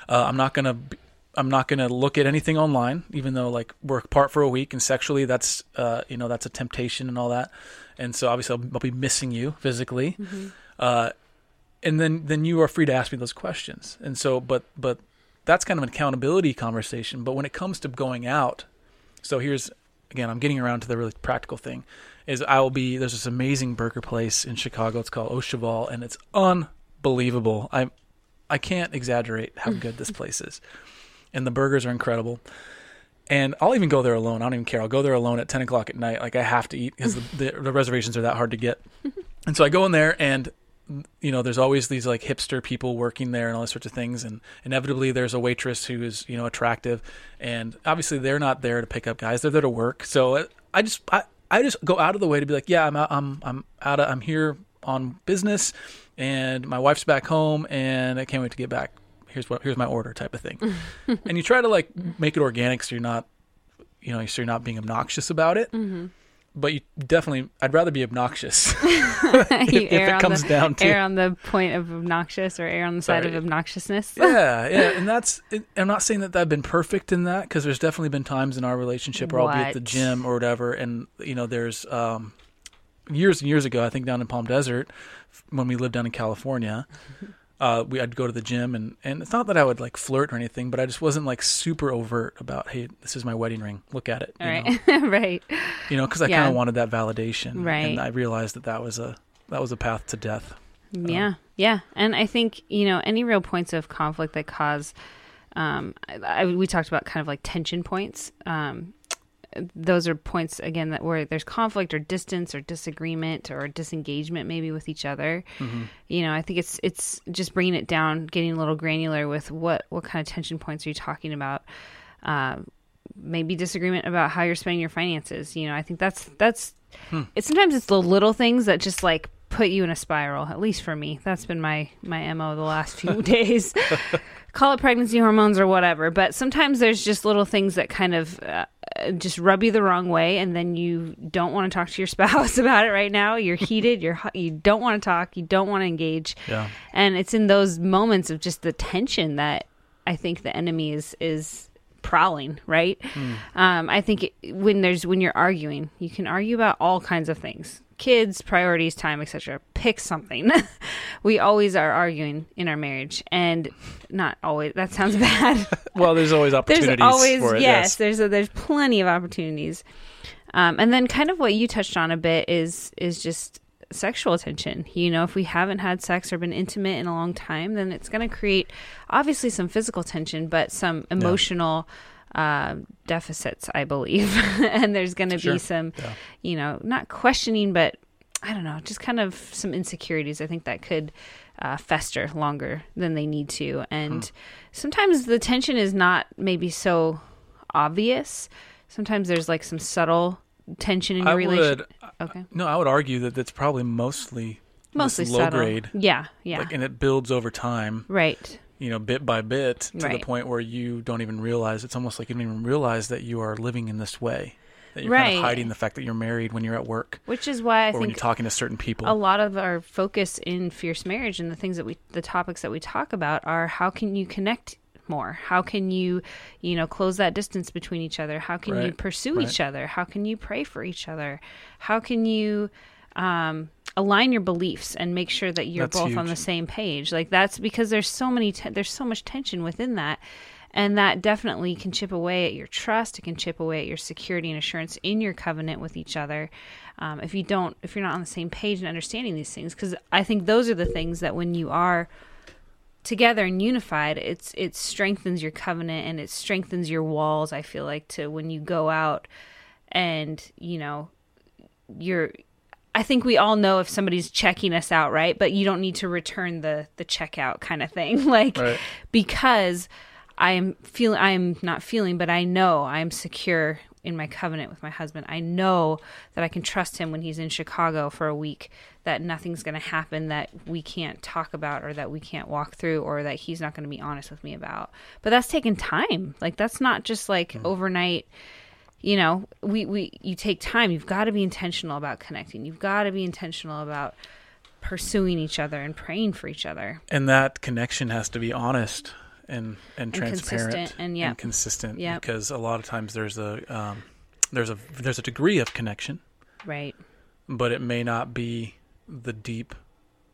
S1: Uh, I'm not gonna b- I'm not gonna look at anything online, even though like we're apart for a week and sexually that's uh, you know that's a temptation and all that, and so obviously I'll, I'll be missing you physically, uh, and then then you are free to ask me those questions, and so but but that's kind of an accountability conversation. But when it comes to going out, so here's again I'm getting around to the really practical thing, is I will be there's this amazing burger place in Chicago. It's called Au Cheval, and it's unbelievable. I I can't exaggerate how [laughs] good this place is. And the burgers are incredible. And I'll even go there alone. I don't even care. I'll go there alone at 10 o'clock at night. Like I have to eat because the, the, the reservations are that hard to get. [laughs] And so I go in there and, you know, there's always these like hipster people working there and all these sorts of things. And inevitably there's a waitress who is, you know, attractive. And obviously they're not there to pick up guys. They're there to work. So I just, I, I just go out of the way to be like, yeah, I'm out, I'm, I'm out of, I'm here on business and my wife's back home and I can't wait to get back. Here's what here's my order type of thing. [laughs] and you try to like make it organic so you're not you know, so you're not being obnoxious about it. But you definitely I'd rather be obnoxious [laughs] [laughs] if, if it comes
S2: the,
S1: down to
S2: err on the point of obnoxious or err on the side of obnoxiousness.
S1: yeah, yeah, and that's. It, I'm not saying that I've been perfect in that because there's definitely been times in our relationship where I'll be at the gym or whatever, and you know, there's um, years and years ago, I think down in Palm Desert, when we lived down in California, uh, we I'd go to the gym, and and it's not that I would like flirt or anything, but I just wasn't like super overt about, hey, this is my wedding ring, look at it, you
S2: All
S1: know,
S2: right. [laughs] right.
S1: you know, because I
S2: Yeah.
S1: kind of wanted that validation,
S2: Right.
S1: And I realized that that was a that was a path to death.
S2: Yeah, yeah, and I think you know any real points of conflict that cause. Um, I, I, we talked about kind of like tension points. Um, those are points again that where there's conflict or distance or disagreement or disengagement maybe with each other. You know, I think it's it's just bringing it down, getting a little granular with what what kind of tension points are you talking about. Um, maybe disagreement about how you're spending your finances. You know, I think that's that's it's sometimes it's the little things that just like put you in a spiral. At least for me, that's been my my mo the last few [laughs] days. Call it pregnancy hormones or whatever, but sometimes there's just little things that kind of uh, uh, just rub you the wrong way, and then you don't want to talk to your [laughs] spouse about it right now. You're heated. You're hot, you don't want to talk. You don't want to engage.
S1: Yeah.
S2: And it's in those moments of just the tension that I think the enemy is is prowling, right? Um, I think it, when there's when you're arguing, you can argue about all kinds of things. Kids, priorities, time, etc. Pick something. [laughs] we always are arguing in our marriage, and not always. That sounds [laughs] bad.
S1: Well, there's always opportunities
S2: there's always
S1: for it.
S2: yes,
S1: Yes.
S2: there's a, there's plenty of opportunities. Um, and then kind of what you touched on a bit is is just sexual attention. You know, if we haven't had sex or been intimate in a long time, then it's going to create obviously some physical tension, but some emotional uh, deficits, I believe. [laughs] and there's going to
S1: Sure.
S2: be some,
S1: Yeah.
S2: you know, not questioning, but I don't know, just kind of some insecurities. I think that could uh, fester longer than they need to, and
S1: Hmm.
S2: sometimes the tension is not maybe so obvious. Sometimes there's like some subtle tension in your relationship. Okay,
S1: no, I would argue that that's probably mostly
S2: mostly
S1: low
S2: subtle.
S1: grade,
S2: Yeah, yeah,
S1: like, and it builds over time.
S2: right.
S1: You know, bit by bit to the point where you don't even realize. It's almost like you don't even realize that you are living in this way. That you're kind of hiding the fact that you're married when you're at work
S2: Which is why I
S1: or when you're
S2: think
S1: talking to certain people.
S2: a lot of our focus in fierce marriage and the things that we the topics that we talk about are how can you connect more how can you you know close that distance between each other how can you pursue
S1: right.
S2: each other how can you pray for each other how can you um, align your beliefs and make sure that you're
S1: That's
S2: both on the same page. Like that's because there's so many te- there's so much tension within that and that definitely can chip away at your trust. It can chip away at your security and assurance in your covenant with each other um, if you don't if you're not on the same page and understanding these things. Because i think those are the things that when you are together and unified it's it strengthens your covenant and it strengthens your walls i feel like to when you go out and you know you're I think we all know if somebody's checking us out, right? But you don't need to return the the checkout kind of thing. [laughs] like
S1: Right.
S2: because I am feeling I am not feeling, but I know I am secure in my covenant with my husband. I know that I can trust him when he's in Chicago for a week that nothing's going to happen that we can't talk about or that we can't walk through or that he's not going to be honest with me about. But that's taken time. Like that's not just like mm. overnight you know we we you take time. You've got to be intentional about connecting. You've got to be intentional about pursuing each other and praying for each other.
S1: And that connection has to be honest and and,
S2: And
S1: transparent
S2: consistent, and yeah.
S1: consistent
S2: Yep.
S1: because a lot of times there's a um, there's a there's a degree of connection.
S2: Right.
S1: But it may not be the deep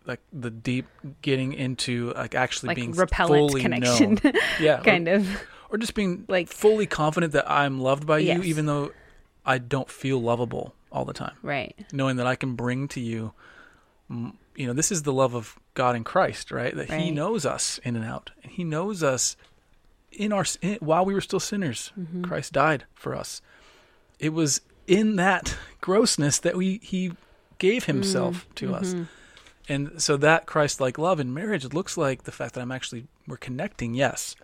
S1: like the deep getting into like actually
S2: like
S1: being
S2: repellent
S1: fully
S2: connection.
S1: Known. [laughs] yeah.
S2: Kind of
S1: or just being
S2: Like-
S1: fully confident that I'm loved by you, even though I don't feel lovable all the time.
S2: right
S1: Knowing that I can bring to you, you know, this is the love of God in Christ, right? That He knows us in and out, and He knows us in our in, while we were still sinners.
S2: Mm-hmm.
S1: Christ died for us. It was in that [laughs] grossness that we He gave Himself
S2: Mm-hmm.
S1: to us. And so that Christ-like love in marriage looks like the fact that I'm actually we're connecting. Yes,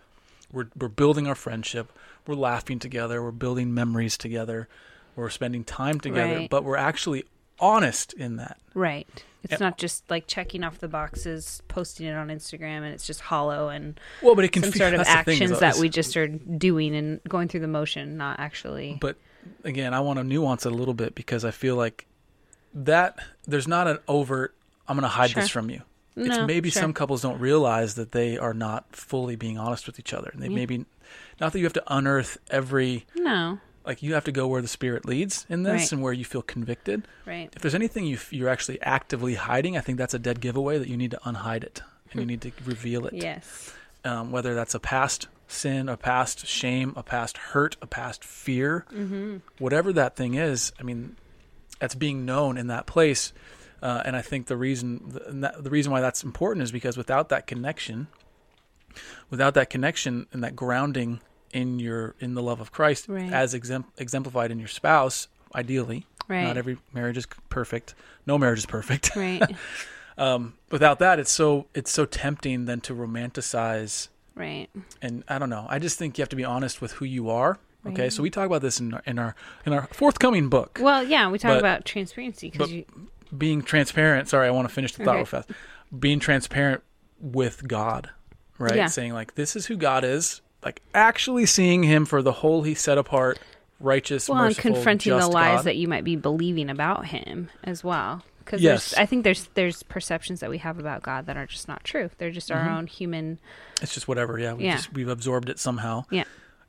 S1: we're we're building our friendship. We're laughing together. We're building memories together. We're spending time together.
S2: Right.
S1: But we're actually honest in that.
S2: right it's
S1: Yeah.
S2: not just like checking off the boxes posting it on instagram and it's just hollow and
S1: Well, but it can
S2: some
S1: feel,
S2: sort of
S1: the thing,
S2: actions uh,
S1: that
S2: we just are doing and going through the motion not actually
S1: But again, I want to nuance it a little bit because I feel like that there's not an overt. I'm going to hide this from you. It's
S2: No,
S1: maybe
S2: sure.
S1: some couples don't realize that they are not fully being honest with each other. And they
S2: Yeah.
S1: maybe not that you have to unearth every
S2: no
S1: like you have to go where the spirit leads in this
S2: Right.
S1: and where you feel convicted.
S2: right
S1: If there's anything you f- you're actually actively hiding, I think that's a dead giveaway that you need to unhide it and you need to reveal it.
S2: yes
S1: Um, whether that's a past sin, a past shame, a past hurt, a past fear,
S2: mm-hmm.
S1: whatever that thing is. I mean, that's being known in that place. Uh, and I think the reason the, the reason why that's important is because without that connection, without that connection and that grounding in your in the love of Christ,
S2: Right.
S1: as exempl- exemplified in your spouse, ideally,
S2: right
S1: not every marriage is perfect. No marriage is perfect. [laughs]
S2: right
S1: um, without that, it's so it's so tempting then to romanticize.
S2: right
S1: And I don't know. I just think you have to be honest with who you are. Okay,
S2: Right.
S1: so we talk about this in our in our in our forthcoming book.
S2: well yeah we talk
S1: But-
S2: about transparency because you
S1: being transparent. Sorry, I want to finish the thought
S2: Okay.
S1: real fast. Being transparent with God, right?
S2: Yeah.
S1: Saying like, this is who God is. Like actually seeing Him for the whole He set apart, righteous,
S2: well and
S1: merciful,
S2: confronting the lies
S1: God.
S2: that you might be believing about him as well because
S1: Yes.
S2: i think there's there's perceptions that we have about god that are just not true they're just our
S1: Mhm.
S2: own human
S1: It's just whatever. Yeah, we
S2: Yeah.
S1: just we've absorbed it somehow.
S2: Yeah.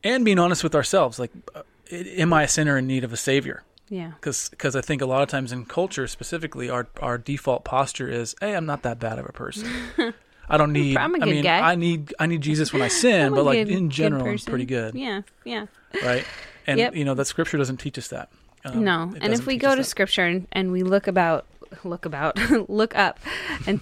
S1: And being honest with ourselves, like, uh, am I a sinner in need of a savior?
S2: Yeah.
S1: because I think a lot of times in culture specifically, our our default posture is, "Hey, I'm not that bad of a person. [laughs] I don't need.
S2: I'm a
S1: I mean,
S2: guy.
S1: I need I need Jesus when I sin, [laughs] but like
S2: good-
S1: in general, I'm pretty good,
S2: Yeah. Yeah.
S1: right? And
S2: Yep.
S1: you know that Scripture doesn't teach us that. Um,
S2: no. And if we go to
S1: that.
S2: scripture and, and we look about, look about, [laughs] look up and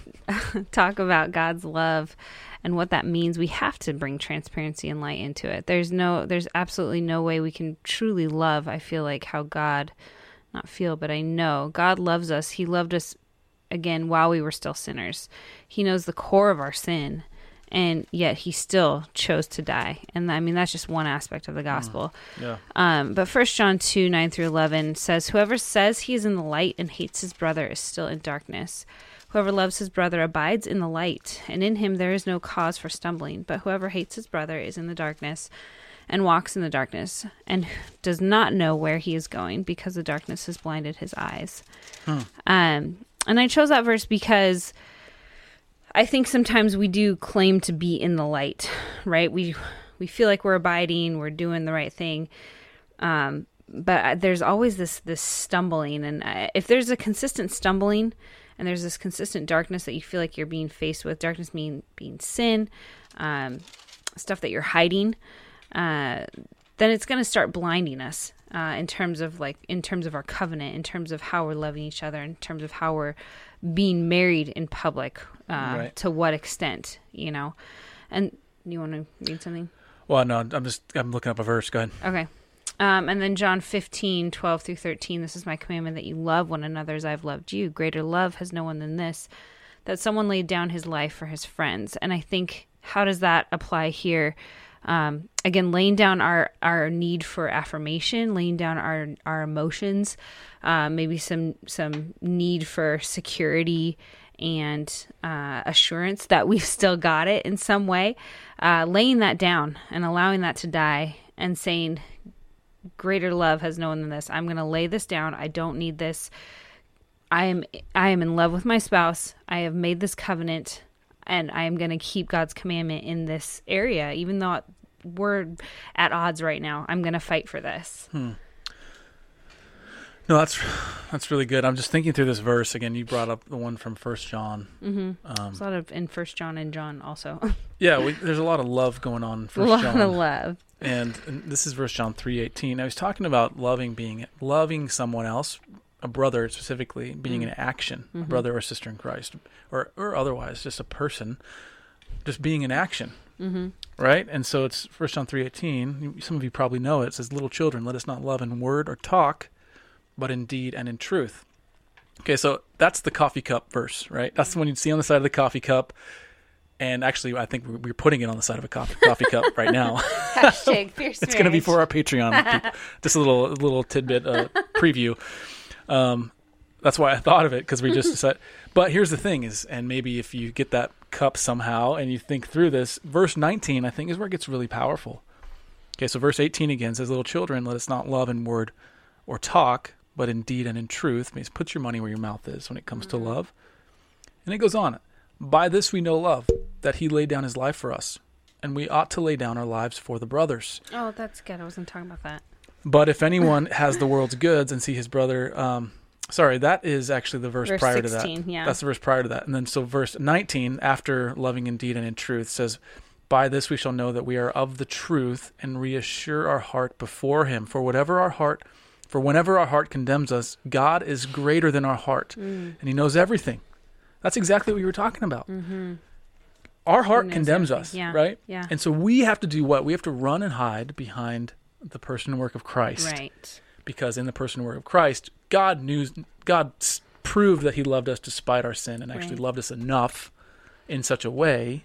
S2: talk about God's love and what that means, we have to bring transparency and light into it. There's no, there's absolutely no way we can truly love. I feel like how God, not feel, but I know God loves us. He loved us again while we were still sinners. He knows the core of our sin. And yet he still chose to die. And I mean, that's just one aspect of the gospel.
S1: yeah,
S2: Um, but First John two nine through eleven says, "Whoever says he is in the light and hates his brother is still in darkness. Whoever loves his brother abides in the light, and in him there is no cause for stumbling. But whoever hates his brother is in the darkness, and walks in the darkness, and does not know where he is going, because the darkness has blinded his eyes." Um, and I chose that verse because. I think sometimes we do claim to be in the light, right? We we feel like we're abiding, we're doing the right thing, um, but there's always this this stumbling, and I, if there's a consistent stumbling, and there's this consistent darkness that you feel like you're being faced with, darkness mean being sin, um, stuff that you're hiding, uh, then it's going to start blinding us uh, in terms of like in terms of our covenant, in terms of how we're loving each other, in terms of how we're being married in public. Uh,
S1: Right.
S2: To what extent, you know? And you want to read something?
S1: well, no, I'm just I'm looking up a verse. Go ahead.
S2: Okay. Um, and then John 15, 12 through 13. This is my commandment that you love one another as I've loved you. Greater love has no one than this, that someone laid down his life for his friends. And I think, how does that apply here? Um, again, laying down our, our need for affirmation, laying down our, our emotions, uh, maybe some, some need for security and uh, assurance that we've still got it in some way, uh, laying that down and allowing that to die and saying, greater love has no one than this. I'm going to lay this down. I don't need this. I am I am in love with my spouse. I have made this covenant and I am going to keep God's commandment in this area even though we're at odds right now. I'm going to fight for this.
S1: No, that's that's really good. I'm just thinking through this verse again. You brought up the one from First John.
S2: Mhm.
S1: Um,
S2: There's a lot of in First John and John also.
S1: yeah, we, there's a lot of love going on in [laughs]
S2: a lot
S1: John.
S2: of love.
S1: And, and this is verse John three eighteen. Now he's talking about loving being loving someone else, a brother specifically, being
S2: Mm.
S1: an action,
S2: Mm-hmm.
S1: a brother or sister in Christ, or or otherwise just a person, just being in action,
S2: Mm-hmm.
S1: right? And so it's First John three eighteen. Some of you probably know it. It says, "Little children, let us not love in word or talk, but in deed and in truth." Okay, so that's the coffee cup verse, right? That's the one you'd see on the side of the coffee cup. And actually, I think we're putting it on the side of a coffee, coffee cup right now. [laughs]
S2: Hashtag fierce
S1: It's going to be for our Patreon. [laughs] Just a little little tidbit uh, preview. Um, that's why I thought of it because we just [laughs] decided. But here's the thing: is and maybe if you get that cup somehow and you think through this, verse 19 I think is where it gets really powerful. Okay, so verse 18 again says, "Little children, let us not love in word or talk, but in deed and in truth." Means put your money where your mouth is when it comes to love. And it goes on. By this we know love, that He laid down His life for us, and we ought to lay down our lives for the brothers.
S2: Oh, that's good. I wasn't talking about that.
S1: But if anyone [laughs] has the world's goods and see his brother, um, sorry, that is actually the verse,
S2: Verse
S1: prior
S2: 16,
S1: to that.
S2: yeah.
S1: That's the verse prior to that. And then so verse 19, after loving in deed and in truth, says, By this we shall know that we are of the truth and reassure our heart before him. For whatever our heart, for whenever our heart condemns us, God is greater than our heart
S2: Mm.
S1: and he knows everything. That's exactly what you were talking about. Our heart condemns
S2: everything.
S1: us,
S2: Yeah.
S1: right?
S2: Yeah.
S1: And so we have to do what? We have to run and hide behind the person and work of Christ
S2: Right.
S1: because in the person and work of Christ, God knew God proved that He loved us despite our sin, and actually
S2: Right.
S1: loved us enough in such a way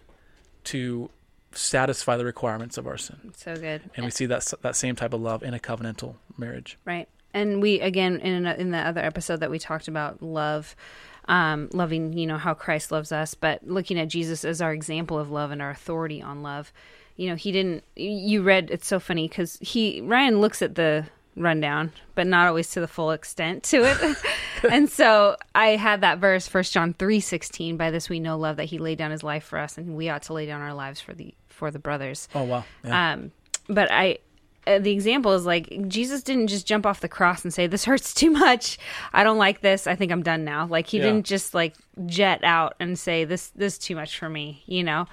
S1: to satisfy the requirements of our sin.
S2: So good.
S1: And we see that that same type of love in a covenantal marriage.
S2: Right. And we again in in the other episode that we talked about love, um, loving you know how Christ loves us, but looking at Jesus as our example of love and our authority on love. You know, he didn't. You read it's so funny because he Ryan looks at the rundown, but not always to the full extent to it. [laughs] [laughs] and so I had that verse, First John three sixteen. By this we know love that he laid down his life for us, and we ought to lay down our lives for the for the brothers.
S1: Oh wow! Yeah.
S2: Um, but I, uh, the example is like Jesus didn't just jump off the cross and say, "This hurts too much. I don't like this. I think I'm done now." Like he
S1: Yeah.
S2: didn't just like jet out and say, "This this is too much for me." You know,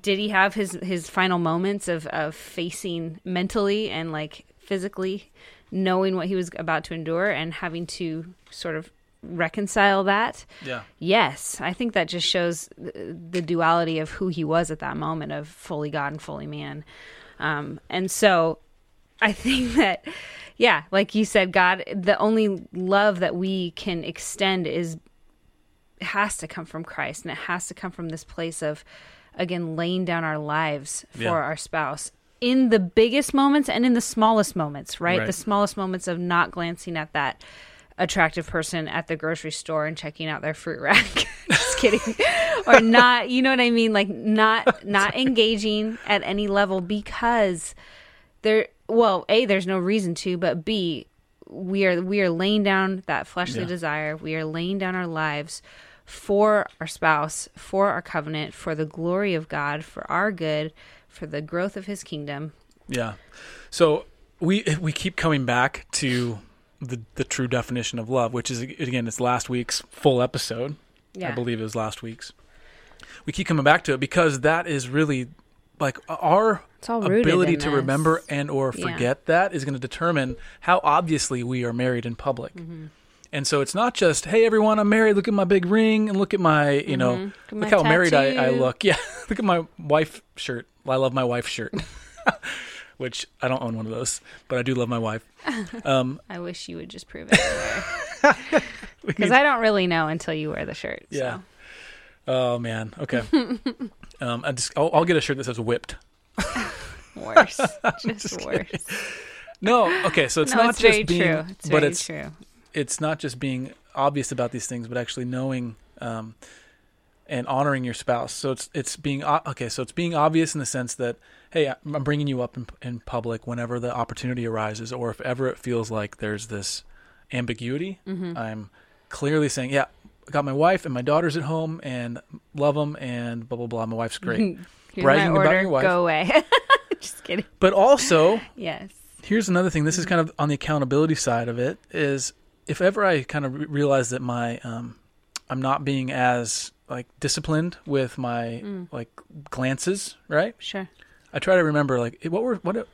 S2: did he have his his final moments of of facing mentally and like physically knowing what he was about to endure and having to sort of reconcile that?
S1: Yeah.
S2: Yes, I think that just shows th- the duality of who he was at that moment of fully God and fully man. Um, and so I think that, yeah, like you said, God, the only love that we can extend is has to come from Christ and it has to come from this place of, again, laying down our lives for
S1: Yeah.
S2: our spouse in the biggest moments and in the smallest moments, right?
S1: Right.
S2: The smallest moments of not glancing at that attractive person at the grocery store and checking out their fruit rack. [laughs] Just kidding. [laughs] or not, you know what I mean? Like not not engaging at any level because there well, A, there's no reason to, but B, we are we are laying down that fleshly
S1: Yeah.
S2: desire. We are laying down our lives for our spouse, for our covenant, for the glory of God, for our good, for the growth of his kingdom.
S1: Yeah. So we we keep coming back to the the true definition of love, which is again it's last week's full episode.
S2: Yeah.
S1: I believe it was last week's. We keep coming back to it because that is really like our
S2: It's all rooted
S1: ability to remember and or
S2: Yeah.
S1: forget that is going to determine how obviously we are married in public.
S2: Mm-hmm.
S1: And so it's not just, hey everyone, I'm married. Look at my big ring and look at my, you know,
S2: Mm-hmm. Look
S1: look
S2: my
S1: how married I, I look. [laughs] Yeah, look at my wife shirt. I love my wife shirt, [laughs] which I don't own one of those, but I do love my wife. [laughs] Um,
S2: I wish you would just prove it. Because I don't really know until you wear the shirt. so.
S1: Yeah. Oh man. Okay. Um, I just I'll, I'll get a shirt that says whipped. [laughs]
S2: Worse. [laughs] just worse.
S1: No. Okay. So it's
S2: no,
S1: not
S2: it's
S1: just being,
S2: true. It's
S1: but it's
S2: true.
S1: it's not just being obvious about these things, but actually knowing um, and honoring your spouse. So it's it's being okay. So it's being obvious in the sense that hey, I'm bringing you up in, in public whenever the opportunity arises, or if ever it feels like there's this ambiguity.
S2: Mm-hmm.
S1: I'm clearly saying, yeah, got my wife and my daughters at home and love them and blah blah blah. My wife's great. [laughs]
S2: Here's
S1: bragging
S2: my
S1: about your wife.
S2: Go away. [laughs] just kidding.
S1: but also [laughs]
S2: Yes.
S1: here's another thing. This is kind of on the accountability side of it. Is if ever I kind of re- realize that my um, I'm not being as like disciplined with my
S2: Mm.
S1: like glances, right?
S2: Sure.
S1: I try to remember like what were what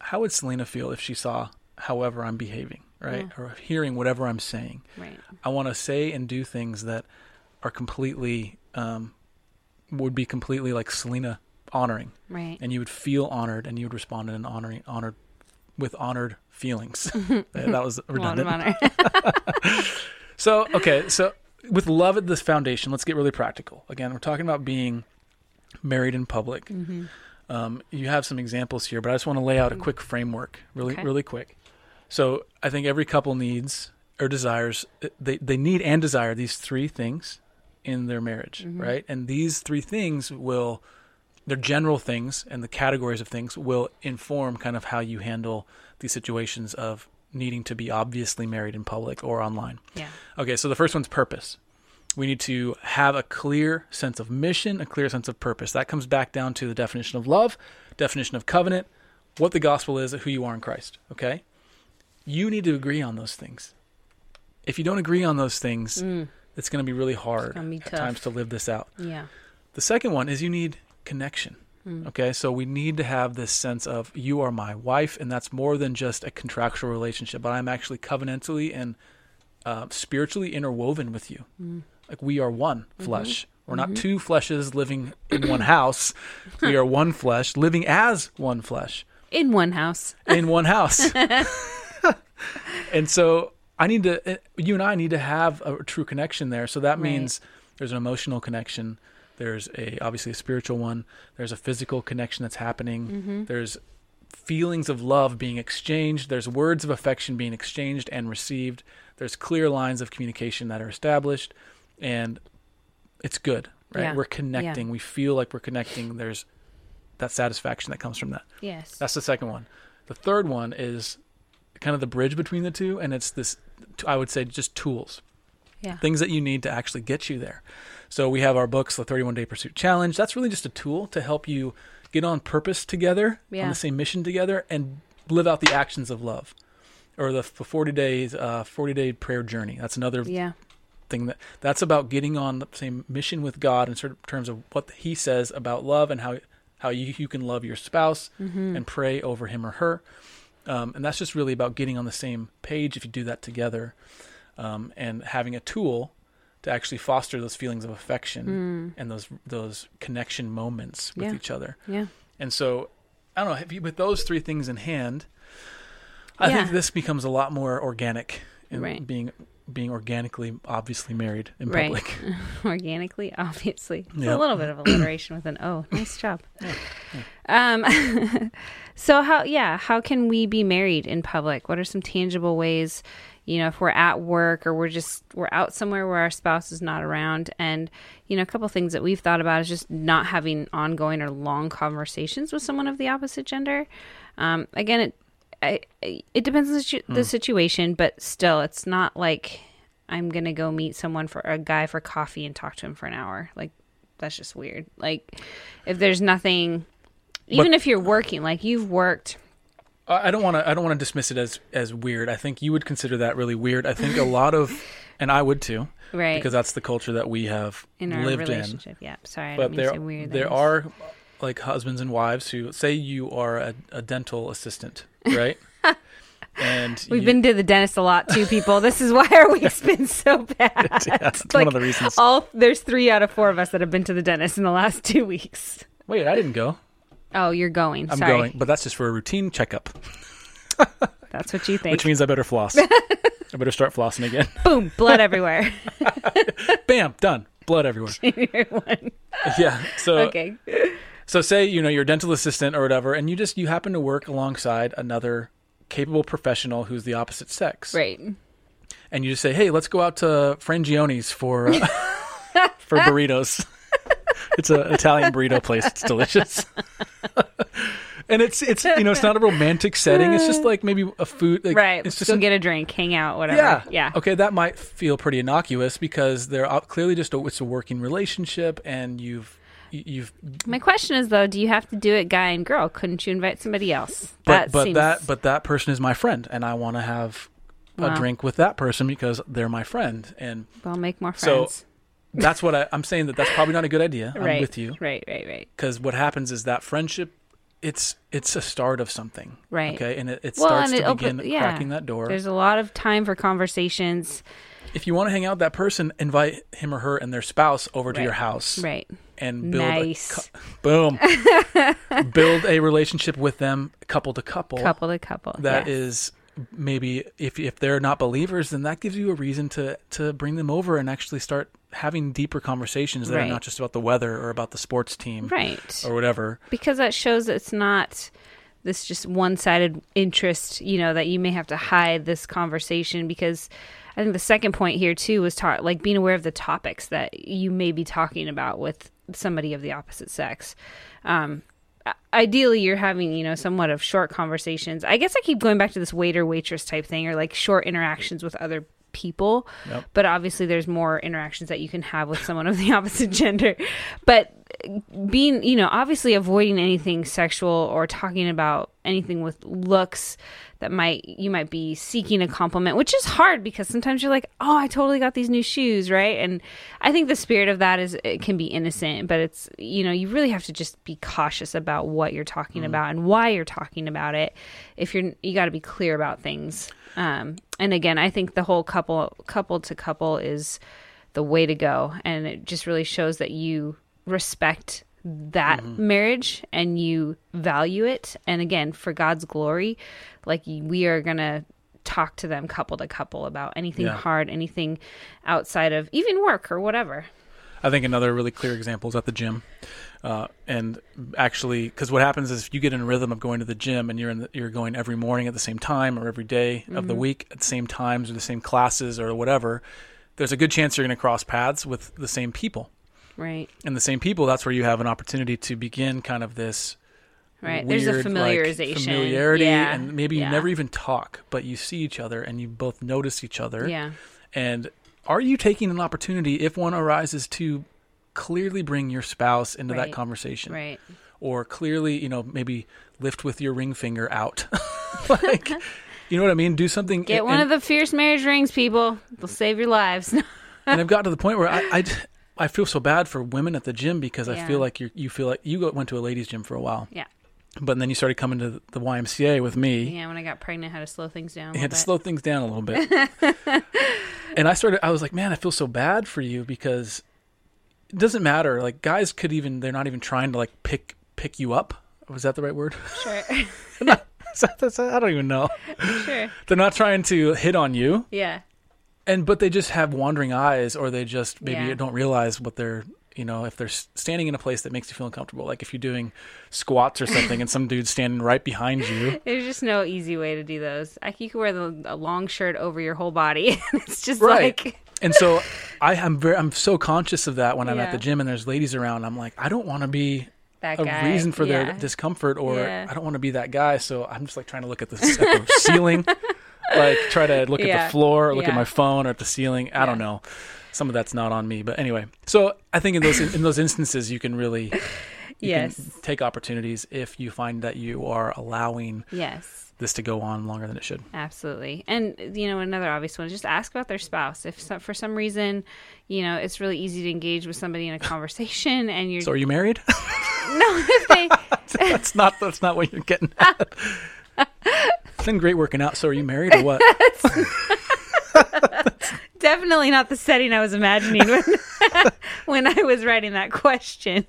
S1: how would Selena feel if she saw however I'm behaving, right,
S2: Mm.
S1: or hearing whatever I'm saying.
S2: Right.
S1: I want to say and do things that are completely um, would be completely like Selena honoring
S2: Right.
S1: and you would feel honored and you would respond in an honoring honored with honored feelings [laughs] that was
S2: A lot of
S1: redundant
S2: honor. [laughs]
S1: so okay so with love at this foundation let's get really practical again we're talking about being married in public
S2: Mhm.
S1: um, you have some examples here but i just want to lay out a quick framework really
S2: Okay.
S1: really quick so i think every couple needs or desires they, they need and desire these three things in their marriage
S2: Mhm.
S1: right and these three things will they're general things and the categories of things will inform kind of how you handle these situations of needing to be obviously married in public or online
S2: Yeah.
S1: Okay, so the first one's purpose. We need to have a clear sense of mission, a clear sense of purpose. That comes back down to the definition of love, definition of covenant, what the gospel is, who you are in Christ. Okay? You need to agree on those things. If you don't agree on those things,
S2: Mm.
S1: it's going to be really hard
S2: be
S1: at times to live this out.
S2: Yeah.
S1: The second one is you need connection.
S2: Mm.
S1: Okay, so we need to have this sense of you are my wife, and that's more than just a contractual relationship, but I'm actually covenantally and uh, spiritually interwoven with you.
S2: Mm.
S1: Like we are one
S2: Mm-hmm.
S1: flesh. We're not two fleshes living in one house. we are [laughs] one flesh living as one flesh
S2: In one house.
S1: in one house. [laughs] [laughs] and so I need to, you and I need to have a true connection there. So that
S2: Right.
S1: means there's an emotional connection. There's a obviously a spiritual one. There's a physical connection that's happening.
S2: Mm-hmm.
S1: There's feelings of love being exchanged. There's words of affection being exchanged and received. There's clear lines of communication that are established, and it's good. Right?
S2: Yeah.
S1: We're connecting. We feel like we're connecting. There's that satisfaction that comes from that.
S2: Yes.
S1: That's the second one. The third one is kind of the bridge between the two, and it's this, I would say, just tools,
S2: yeah.
S1: things that you need to actually get you there. So we have our books, the 31 Day Pursuit Challenge. That's really just a tool to help you get on purpose together,
S2: Yeah.
S1: on the same mission together, and live out the actions of love, or the 40 days, uh, 40 day prayer journey. That's another
S2: Yeah.
S1: thing that that's about getting on the same mission with God in certain terms of what He says about love and how how you, you can love your spouse and pray over him or her. Um, and that's just really about getting on the same page if you do that together um, and having a tool to actually foster those feelings of affection and those those connection moments with
S2: Yeah.
S1: each other.
S2: Yeah.
S1: And so, I don't know, if you, with those three things in hand, I
S2: Yeah.
S1: think this becomes a lot more organic in
S2: Right.
S1: being being organically obviously married in
S2: Right.
S1: public. [laughs]
S2: Organically, obviously. It's
S1: Yep.
S2: a little bit of [clears throat] alliteration with an O. Nice job. Um, [laughs] so how yeah, how can we be married in public? What are some tangible ways, you know, if we're at work or we're just we're out somewhere where our spouse is not around and you know, a couple things that we've thought about is just not having ongoing or long conversations with someone of the opposite gender. Um, again, it I, it depends on the, situ- the hmm. situation, but still, it's not like I'm gonna go meet someone for a guy for coffee and talk to him for an hour. Like that's just weird. Like if there's nothing, even if you're working, like you've worked,
S1: I don't want to. I don't want to dismiss it as as weird. I think you would consider that really weird. I think a lot of, [laughs] and I would too,
S2: right?
S1: because that's the culture that we have
S2: in
S1: lived in.
S2: yeah. Sorry, I
S1: But
S2: didn't mean to
S1: there there
S2: That
S1: are like husbands and wives who say you are a, a dental assistant, [laughs] right? and
S2: We've
S1: you-
S2: been to the dentist a lot too, people. This is why our week's [laughs] been so bad. [laughs]
S1: yeah, that's
S2: It's
S1: one of the reasons.
S2: all there's three out of four of us that have been to the dentist in the last two weeks.
S1: Wait, I didn't go.
S2: Oh, you're going.
S1: I'm
S2: Sorry,
S1: going, but that's just for a routine checkup,
S2: that's what you think.
S1: which means I better floss. I better start flossing again.
S2: Boom, blood everywhere.
S1: Bam, done. Blood everywhere. yeah. So
S2: okay.
S1: So say you know you're a dental assistant or whatever, and you just you happen to work alongside another capable professional who's the opposite sex,
S2: Right.
S1: and you just say, "Hey, let's go out to Frangioni's for uh, [laughs] for burritos." [laughs] it's an Italian burrito place. It's delicious. [laughs] and it's it's you know it's not a romantic setting. It's just like maybe a food. Like,
S2: Right.
S1: It's just
S2: go
S1: an-
S2: get a drink, hang out, whatever.
S1: yeah.
S2: Yeah.
S1: Okay, that might feel pretty innocuous because they're clearly just a, it's a working relationship, and you've you- you've
S2: My question is though, do you have to do it guy and girl? Couldn't you invite somebody else?
S1: but
S2: that
S1: but
S2: seems,
S1: that but that person is my friend, and I want to have
S2: Wow.
S1: a drink with that person because they're my friend, and
S2: I'll make more friends.
S1: So, that's what I, I'm saying. That that's probably not a good idea. I'm with you
S2: Right, right, right.
S1: because what happens is that friendship, it's it's a start of something,
S2: Right.
S1: Okay, and it, it
S2: Well,
S1: starts to
S2: it open-
S1: begin
S2: yeah.
S1: cracking that door.
S2: There's a lot of time for conversations.
S1: if you want to hang out with that person, invite him or her and their spouse over to
S2: Right.
S1: your house
S2: Right.
S1: And build
S2: Nice.
S1: a [laughs] cou- boom, build a relationship with them, couple to couple.
S2: couple to couple.
S1: That
S2: yes.
S1: is maybe if if they're not believers, then that gives you a reason to to bring them over and actually start having deeper conversations that
S2: Right.
S1: are not just about the weather or about the sports team
S2: right.
S1: or whatever.
S2: because that shows it's not this just one-sided interest you know that you may have to hide this conversation because i think the second point here too was ta- like being aware of the topics that you may be talking about with somebody of the opposite sex. Um ideally you're having you know somewhat of short conversations. I guess i keep going back to this waiter waitress type thing or like short interactions with other people.
S1: Yep.
S2: but obviously there's more interactions that you can have with someone of the [laughs] opposite gender. But being you know obviously avoiding anything sexual or talking about anything with looks that might you might be seeking a compliment which is hard because sometimes you're like oh i totally got these new shoes right? And i think the spirit of that is it can be innocent but it's you know you really have to just be cautious about what you're talking about and why you're talking about it. If you're you got to be clear about things. Um and again i think the whole couple couple to couple is the way to go. And it just really shows that you respect that marriage and you value it and again for God's glory like we are going to talk to them couple to couple about anything
S1: Yeah.
S2: hard anything outside of even work or whatever
S1: I think another really clear example is at the gym. Uh, and actually, because what happens is if you get in a rhythm of going to the gym and you're in the, you're going every morning at the same time or every day of the week at the same times or the same classes or whatever, there's a good chance you're going to cross paths with the same people.
S2: Right
S1: And the same people, that's where you have an opportunity to begin kind of this
S2: right there's a
S1: weird, like,
S2: familiarization
S1: familiarity,
S2: yeah.
S1: and maybe
S2: yeah.
S1: you never even talk, but you see each other and you both notice each other.
S2: yeah
S1: And are you taking an opportunity if one arises to clearly bring your spouse into
S2: Right.
S1: that conversation?
S2: right
S1: or clearly, you know, maybe lift with your ring finger out. [laughs] like, you know what I mean? Do something.
S2: Get one of the fierce marriage rings, people. They'll save your lives. [laughs]
S1: and I've gotten to the point where I, I, I feel so bad for women at the gym because I feel like you you feel like you went to a ladies' gym for a while,
S2: yeah.
S1: but then you started coming to the YMCA with me.
S2: Yeah, when I got pregnant, I had to slow things down. a
S1: You had to
S2: little
S1: slow things down a little bit. [laughs] and I started, I was like, man, I feel so bad for you because it doesn't matter. Like guys could even, they're not even trying to like pick, pick you up. Was that the right word?
S2: Sure. [laughs]
S1: That's- I don't even know. [laughs]
S2: sure.
S1: They're not trying to hit on you
S2: Yeah.
S1: And, but they just have wandering eyes or they just maybe
S2: Yeah.
S1: don't realize what they're, you know, if they're standing in a place that makes you feel uncomfortable, like if you're doing squats or something and some dude's standing right behind you, [laughs]
S2: There's just no easy way to do those. Like you can wear the, a long shirt over your whole body. [laughs] it's just
S1: Right.
S2: like
S1: and so I am very I'm so conscious of that when I'm at the gym and there's ladies around. I'm like, I don't want to be
S2: that
S1: a
S2: guy.
S1: reason for their discomfort, or
S2: Yeah.
S1: I don't want to be that guy. So I'm just like trying to look at the [laughs] ceiling, like try to look at the floor, or look
S2: Yeah.
S1: at my phone, or at the ceiling. I don't know. Some of that's not on me, but anyway. So I think in those in those instances, you can really you
S2: Yes.
S1: can take opportunities if you find that you are allowing
S2: Yes.
S1: this to go on longer than it should.
S2: Absolutely. And, you know, another obvious one is just ask about their spouse. If so, for some reason, you know, it's really easy to engage with somebody in a conversation and you're.
S1: So are you married?
S2: no, they. [laughs]
S1: that's not that's not what you're getting at. [laughs] it's been great working out. So are you married or what? [laughs] [laughs]
S2: Definitely not the setting I was imagining when, [laughs] when I was writing that question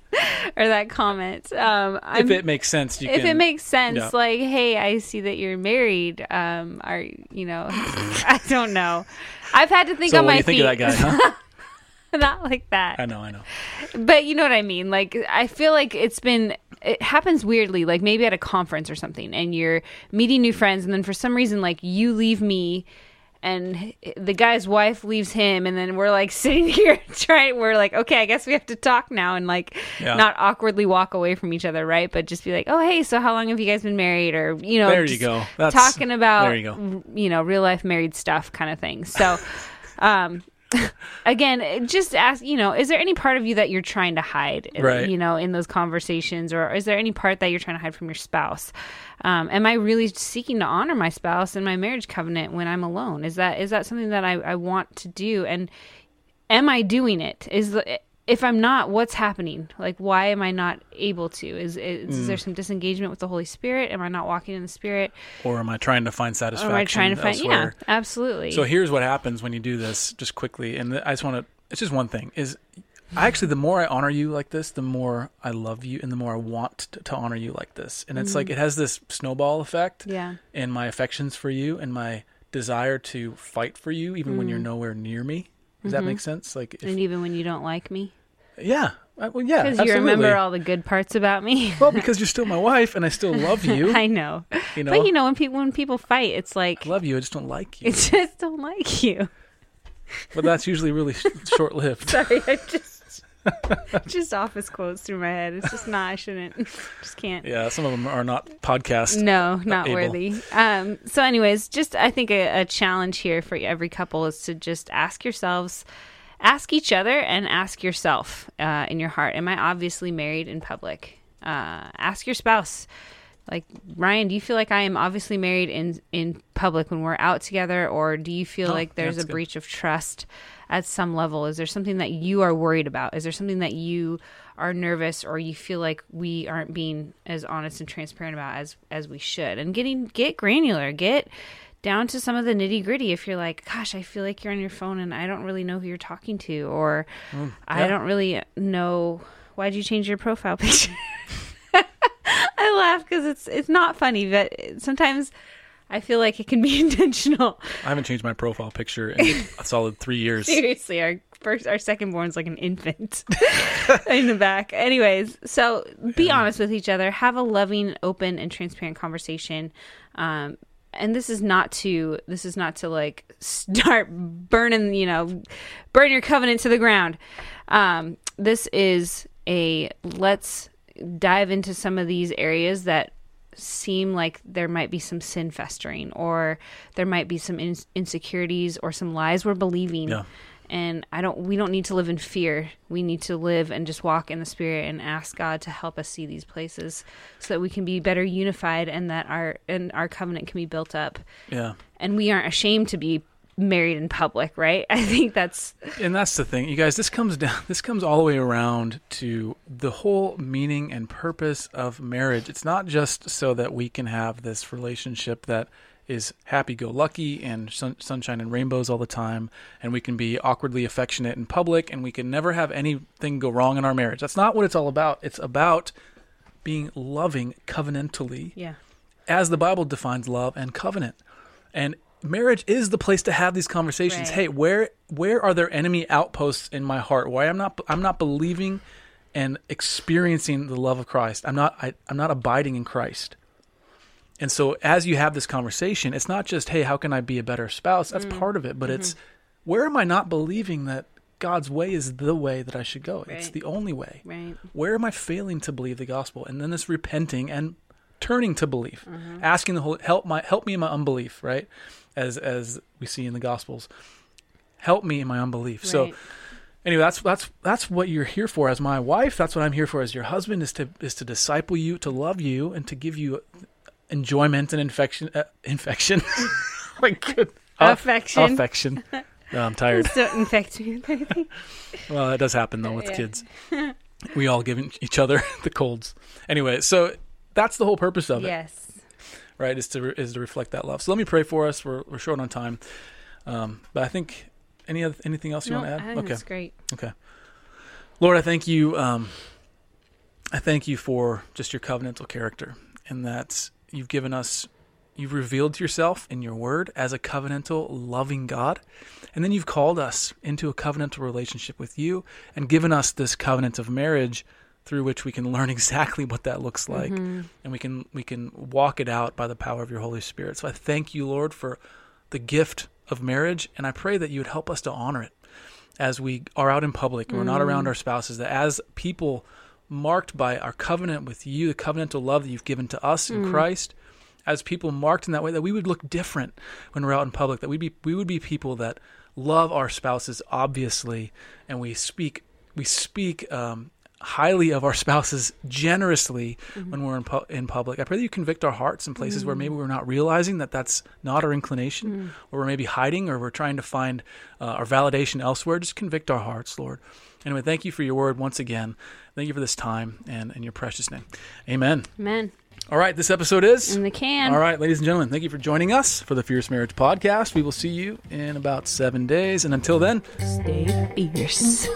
S2: or that comment. Um,
S1: if it makes sense, you
S2: if
S1: can.
S2: it makes sense,
S1: yeah.
S2: like, hey, I see that you're married. Um, are you know? I don't know. I've had to think
S1: so
S2: on my feet.
S1: of that guy? Huh?
S2: Not like that.
S1: I know, I know.
S2: But you know what I mean? Like, I feel like it's been, it happens weirdly, like maybe at a conference or something, and you're meeting new friends, and then for some reason, like, you leave me. And the guy's wife leaves him, and then we're like [laughs] sitting here trying. We're like, okay, I guess we have to talk now, and like,
S1: Yeah.
S2: not awkwardly walk away from each other, right? But just be like, oh, hey, so how long have you guys been married? Or you know,
S1: There you go. That's-
S2: talking about
S1: there you go.
S2: you know real life married stuff kind of thing. So, [laughs] um, [laughs] again, just ask, you know, is there any part of you that you're trying to hide,
S1: Right.
S2: you know, in those conversations, or is there any part that you're trying to hide from your spouse? Um, am I really seeking to honor my spouse in my marriage covenant when I'm alone? Is that is that something that I, I want to do? And am I doing it? Is the if I'm not, what's happening? Like, why am I not able to? Is is, is
S1: Mm.
S2: there some disengagement with the Holy Spirit? Am I not walking in the Spirit?
S1: Or am I trying to find
S2: Or
S1: satisfaction?
S2: am I trying to find?
S1: elsewhere?
S2: Yeah, absolutely.
S1: So here's what happens when you do this, just quickly, and I just want to. It's just one thing. Is I actually the more I honor you like this, the more I love you, and the more I want to, to honor you like this. And it's like it has this snowball effect.
S2: Yeah,
S1: in my affections for you and my desire to fight for you, even when you're
S2: Mm-hmm.
S1: nowhere near me. Does that make mm-hmm. sense? Like, if,
S2: and even when you don't like me,
S1: yeah, uh, well, yeah,
S2: because you remember all the good parts about me. [laughs]
S1: well, because you're still my wife, and I still love [laughs] you.
S2: I know,
S1: you know,
S2: but you know when people when people fight, it's like
S1: I love you. I just don't like you. [laughs]
S2: I just don't like you.
S1: but that's usually really short-lived.
S2: Sorry, I just [laughs] just office quotes through my head. It's just not. I shouldn't. [laughs] Just can't.
S1: Yeah, some of them are not podcast.
S2: No, not
S1: able.
S2: worthy. Um, so, anyways, just I think a, a challenge here for every couple is to just ask yourselves, ask each other, and ask yourself uh, in your heart: Am I obviously married in public? Uh, ask your spouse. Like Ryan, do you feel like I am obviously married in in public when we're out together, or do you feel
S1: Oh,
S2: like there's a
S1: good.
S2: breach of trust at some level? Is there something that you are worried about? Is there something that you are nervous or you feel like we aren't being as honest and transparent about as as we should? And getting get granular, get down to some of the nitty gritty. If you're like, gosh, I feel like you're on your phone and I don't really know who you're talking to, or mm, I
S1: yeah.
S2: don't really know why'd you change your profile picture. [laughs] I laugh because it's it's not funny, but sometimes I feel like it can be [laughs] intentional.
S1: I haven't changed my profile picture in a [laughs] solid three years.
S2: Seriously, our first, our second born's like an infant [laughs] in the back. Anyways, so be honest with each other. Have a loving, open, and transparent conversation. Um, and this is not to this is not to like start burning, you know, burn your covenant to the ground. Um, this is a let's dive into some of these areas that seem like there might be some sin festering or there might be some in- insecurities or some lies we're believing
S1: Yeah.
S2: and I don't we don't need to live in fear. We need to live and just walk in the spirit and ask God to help us see these places so that we can be better unified and that our and our covenant can be built up.
S1: Yeah.
S2: And we aren't ashamed to be married in public, right? [laughs] I think that's
S1: And that's the thing. You guys, this comes down this comes all the way around to the whole meaning and purpose of marriage. It's not just so that we can have this relationship that is happy go lucky and sun, sunshine and rainbows all the time, and we can be awkwardly affectionate in public, and we can never have anything go wrong in our marriage. That's not what it's all about. It's about being loving covenantally,
S2: yeah.
S1: as the Bible defines love and covenant. And marriage is the place to have these conversations.
S2: Right.
S1: Hey, where where are there enemy outposts in my heart? Why I'm not I'm not believing and experiencing the love of Christ. I'm not I, I'm not abiding in Christ. And so as you have this conversation, it's not just, hey, how can I be a better spouse? That's
S2: Mm.
S1: part of it, but
S2: Mm-hmm.
S1: it's where am I not believing that God's way is the way that I should go? It's the only way.
S2: Right.
S1: Where am I failing to believe the gospel? And then this repenting and turning to belief,
S2: Mm-hmm.
S1: asking the Holy help my help me in my unbelief, right? As as we see in the gospels, help me in my unbelief. So anyway, that's that's that's what you're here for as my wife. That's what I'm here for as your husband is to is to disciple you, to love you, and to give you enjoyment and infection. Uh, infection. [laughs] my good
S2: Affection.
S1: affection. Oh, I'm tired.
S2: Don't infect me.
S1: Well, that does happen though with
S2: Yeah.
S1: kids. We all give each other [laughs] the colds. Anyway, so that's the whole purpose of it,
S2: Yes.
S1: Right? Is to is to reflect that love. So let me pray for us. We're we're short on time, um, but I think any other anything else you
S2: No,
S1: want to
S2: I
S1: add?
S2: think
S1: okay.
S2: that's great.
S1: Okay. Lord, I thank you. Um, I thank you for just your covenantal character and that you've given us, you've revealed yourself in your word as a covenantal, loving God. And then you've called us into a covenantal relationship with you and given us this covenant of marriage through which we can learn [laughs] exactly what that looks like. Mm-hmm. And we can we can walk it out by the power of your holy spirit. So i thank you lord for the gift of marriage and i pray that you would help us to honor it as we are out in public and we're not around mm. our spouses, that as people marked by our covenant with you, the covenantal love that you've given to us in mm. Christ, as people marked in that way, that we would look different when we're out in public, that we be we would be people that love our spouses obviously, and we speak we speak um, highly of our spouses generously mm-hmm. when we're in, pu- in public. I pray that you convict our hearts in places where mm. maybe we're not realizing that that's not our inclination, mm. or we're maybe hiding, or we're trying to find uh, our validation elsewhere. Just convict our hearts, Lord. Anyway, thank you for your word once again. Thank you for this time and in your precious name. Amen.
S2: Amen.
S1: All right, this episode is.
S2: In the can.
S1: All right, ladies and gentlemen, thank you for joining us for the Fierce Marriage Podcast. We will see you in about seven days. And until then,
S2: Stay fierce.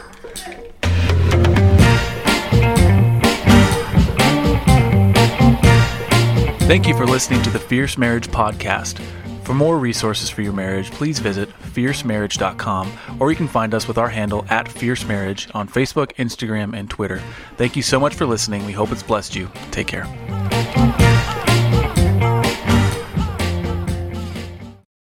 S1: Thank you for listening to the Fierce Marriage Podcast. For more resources for your marriage, please visit fiercemarriage.com or you can find us with our handle at Fierce Marriage on Facebook, Instagram, and Twitter. Thank you so much for listening. We hope it's blessed you. Take care.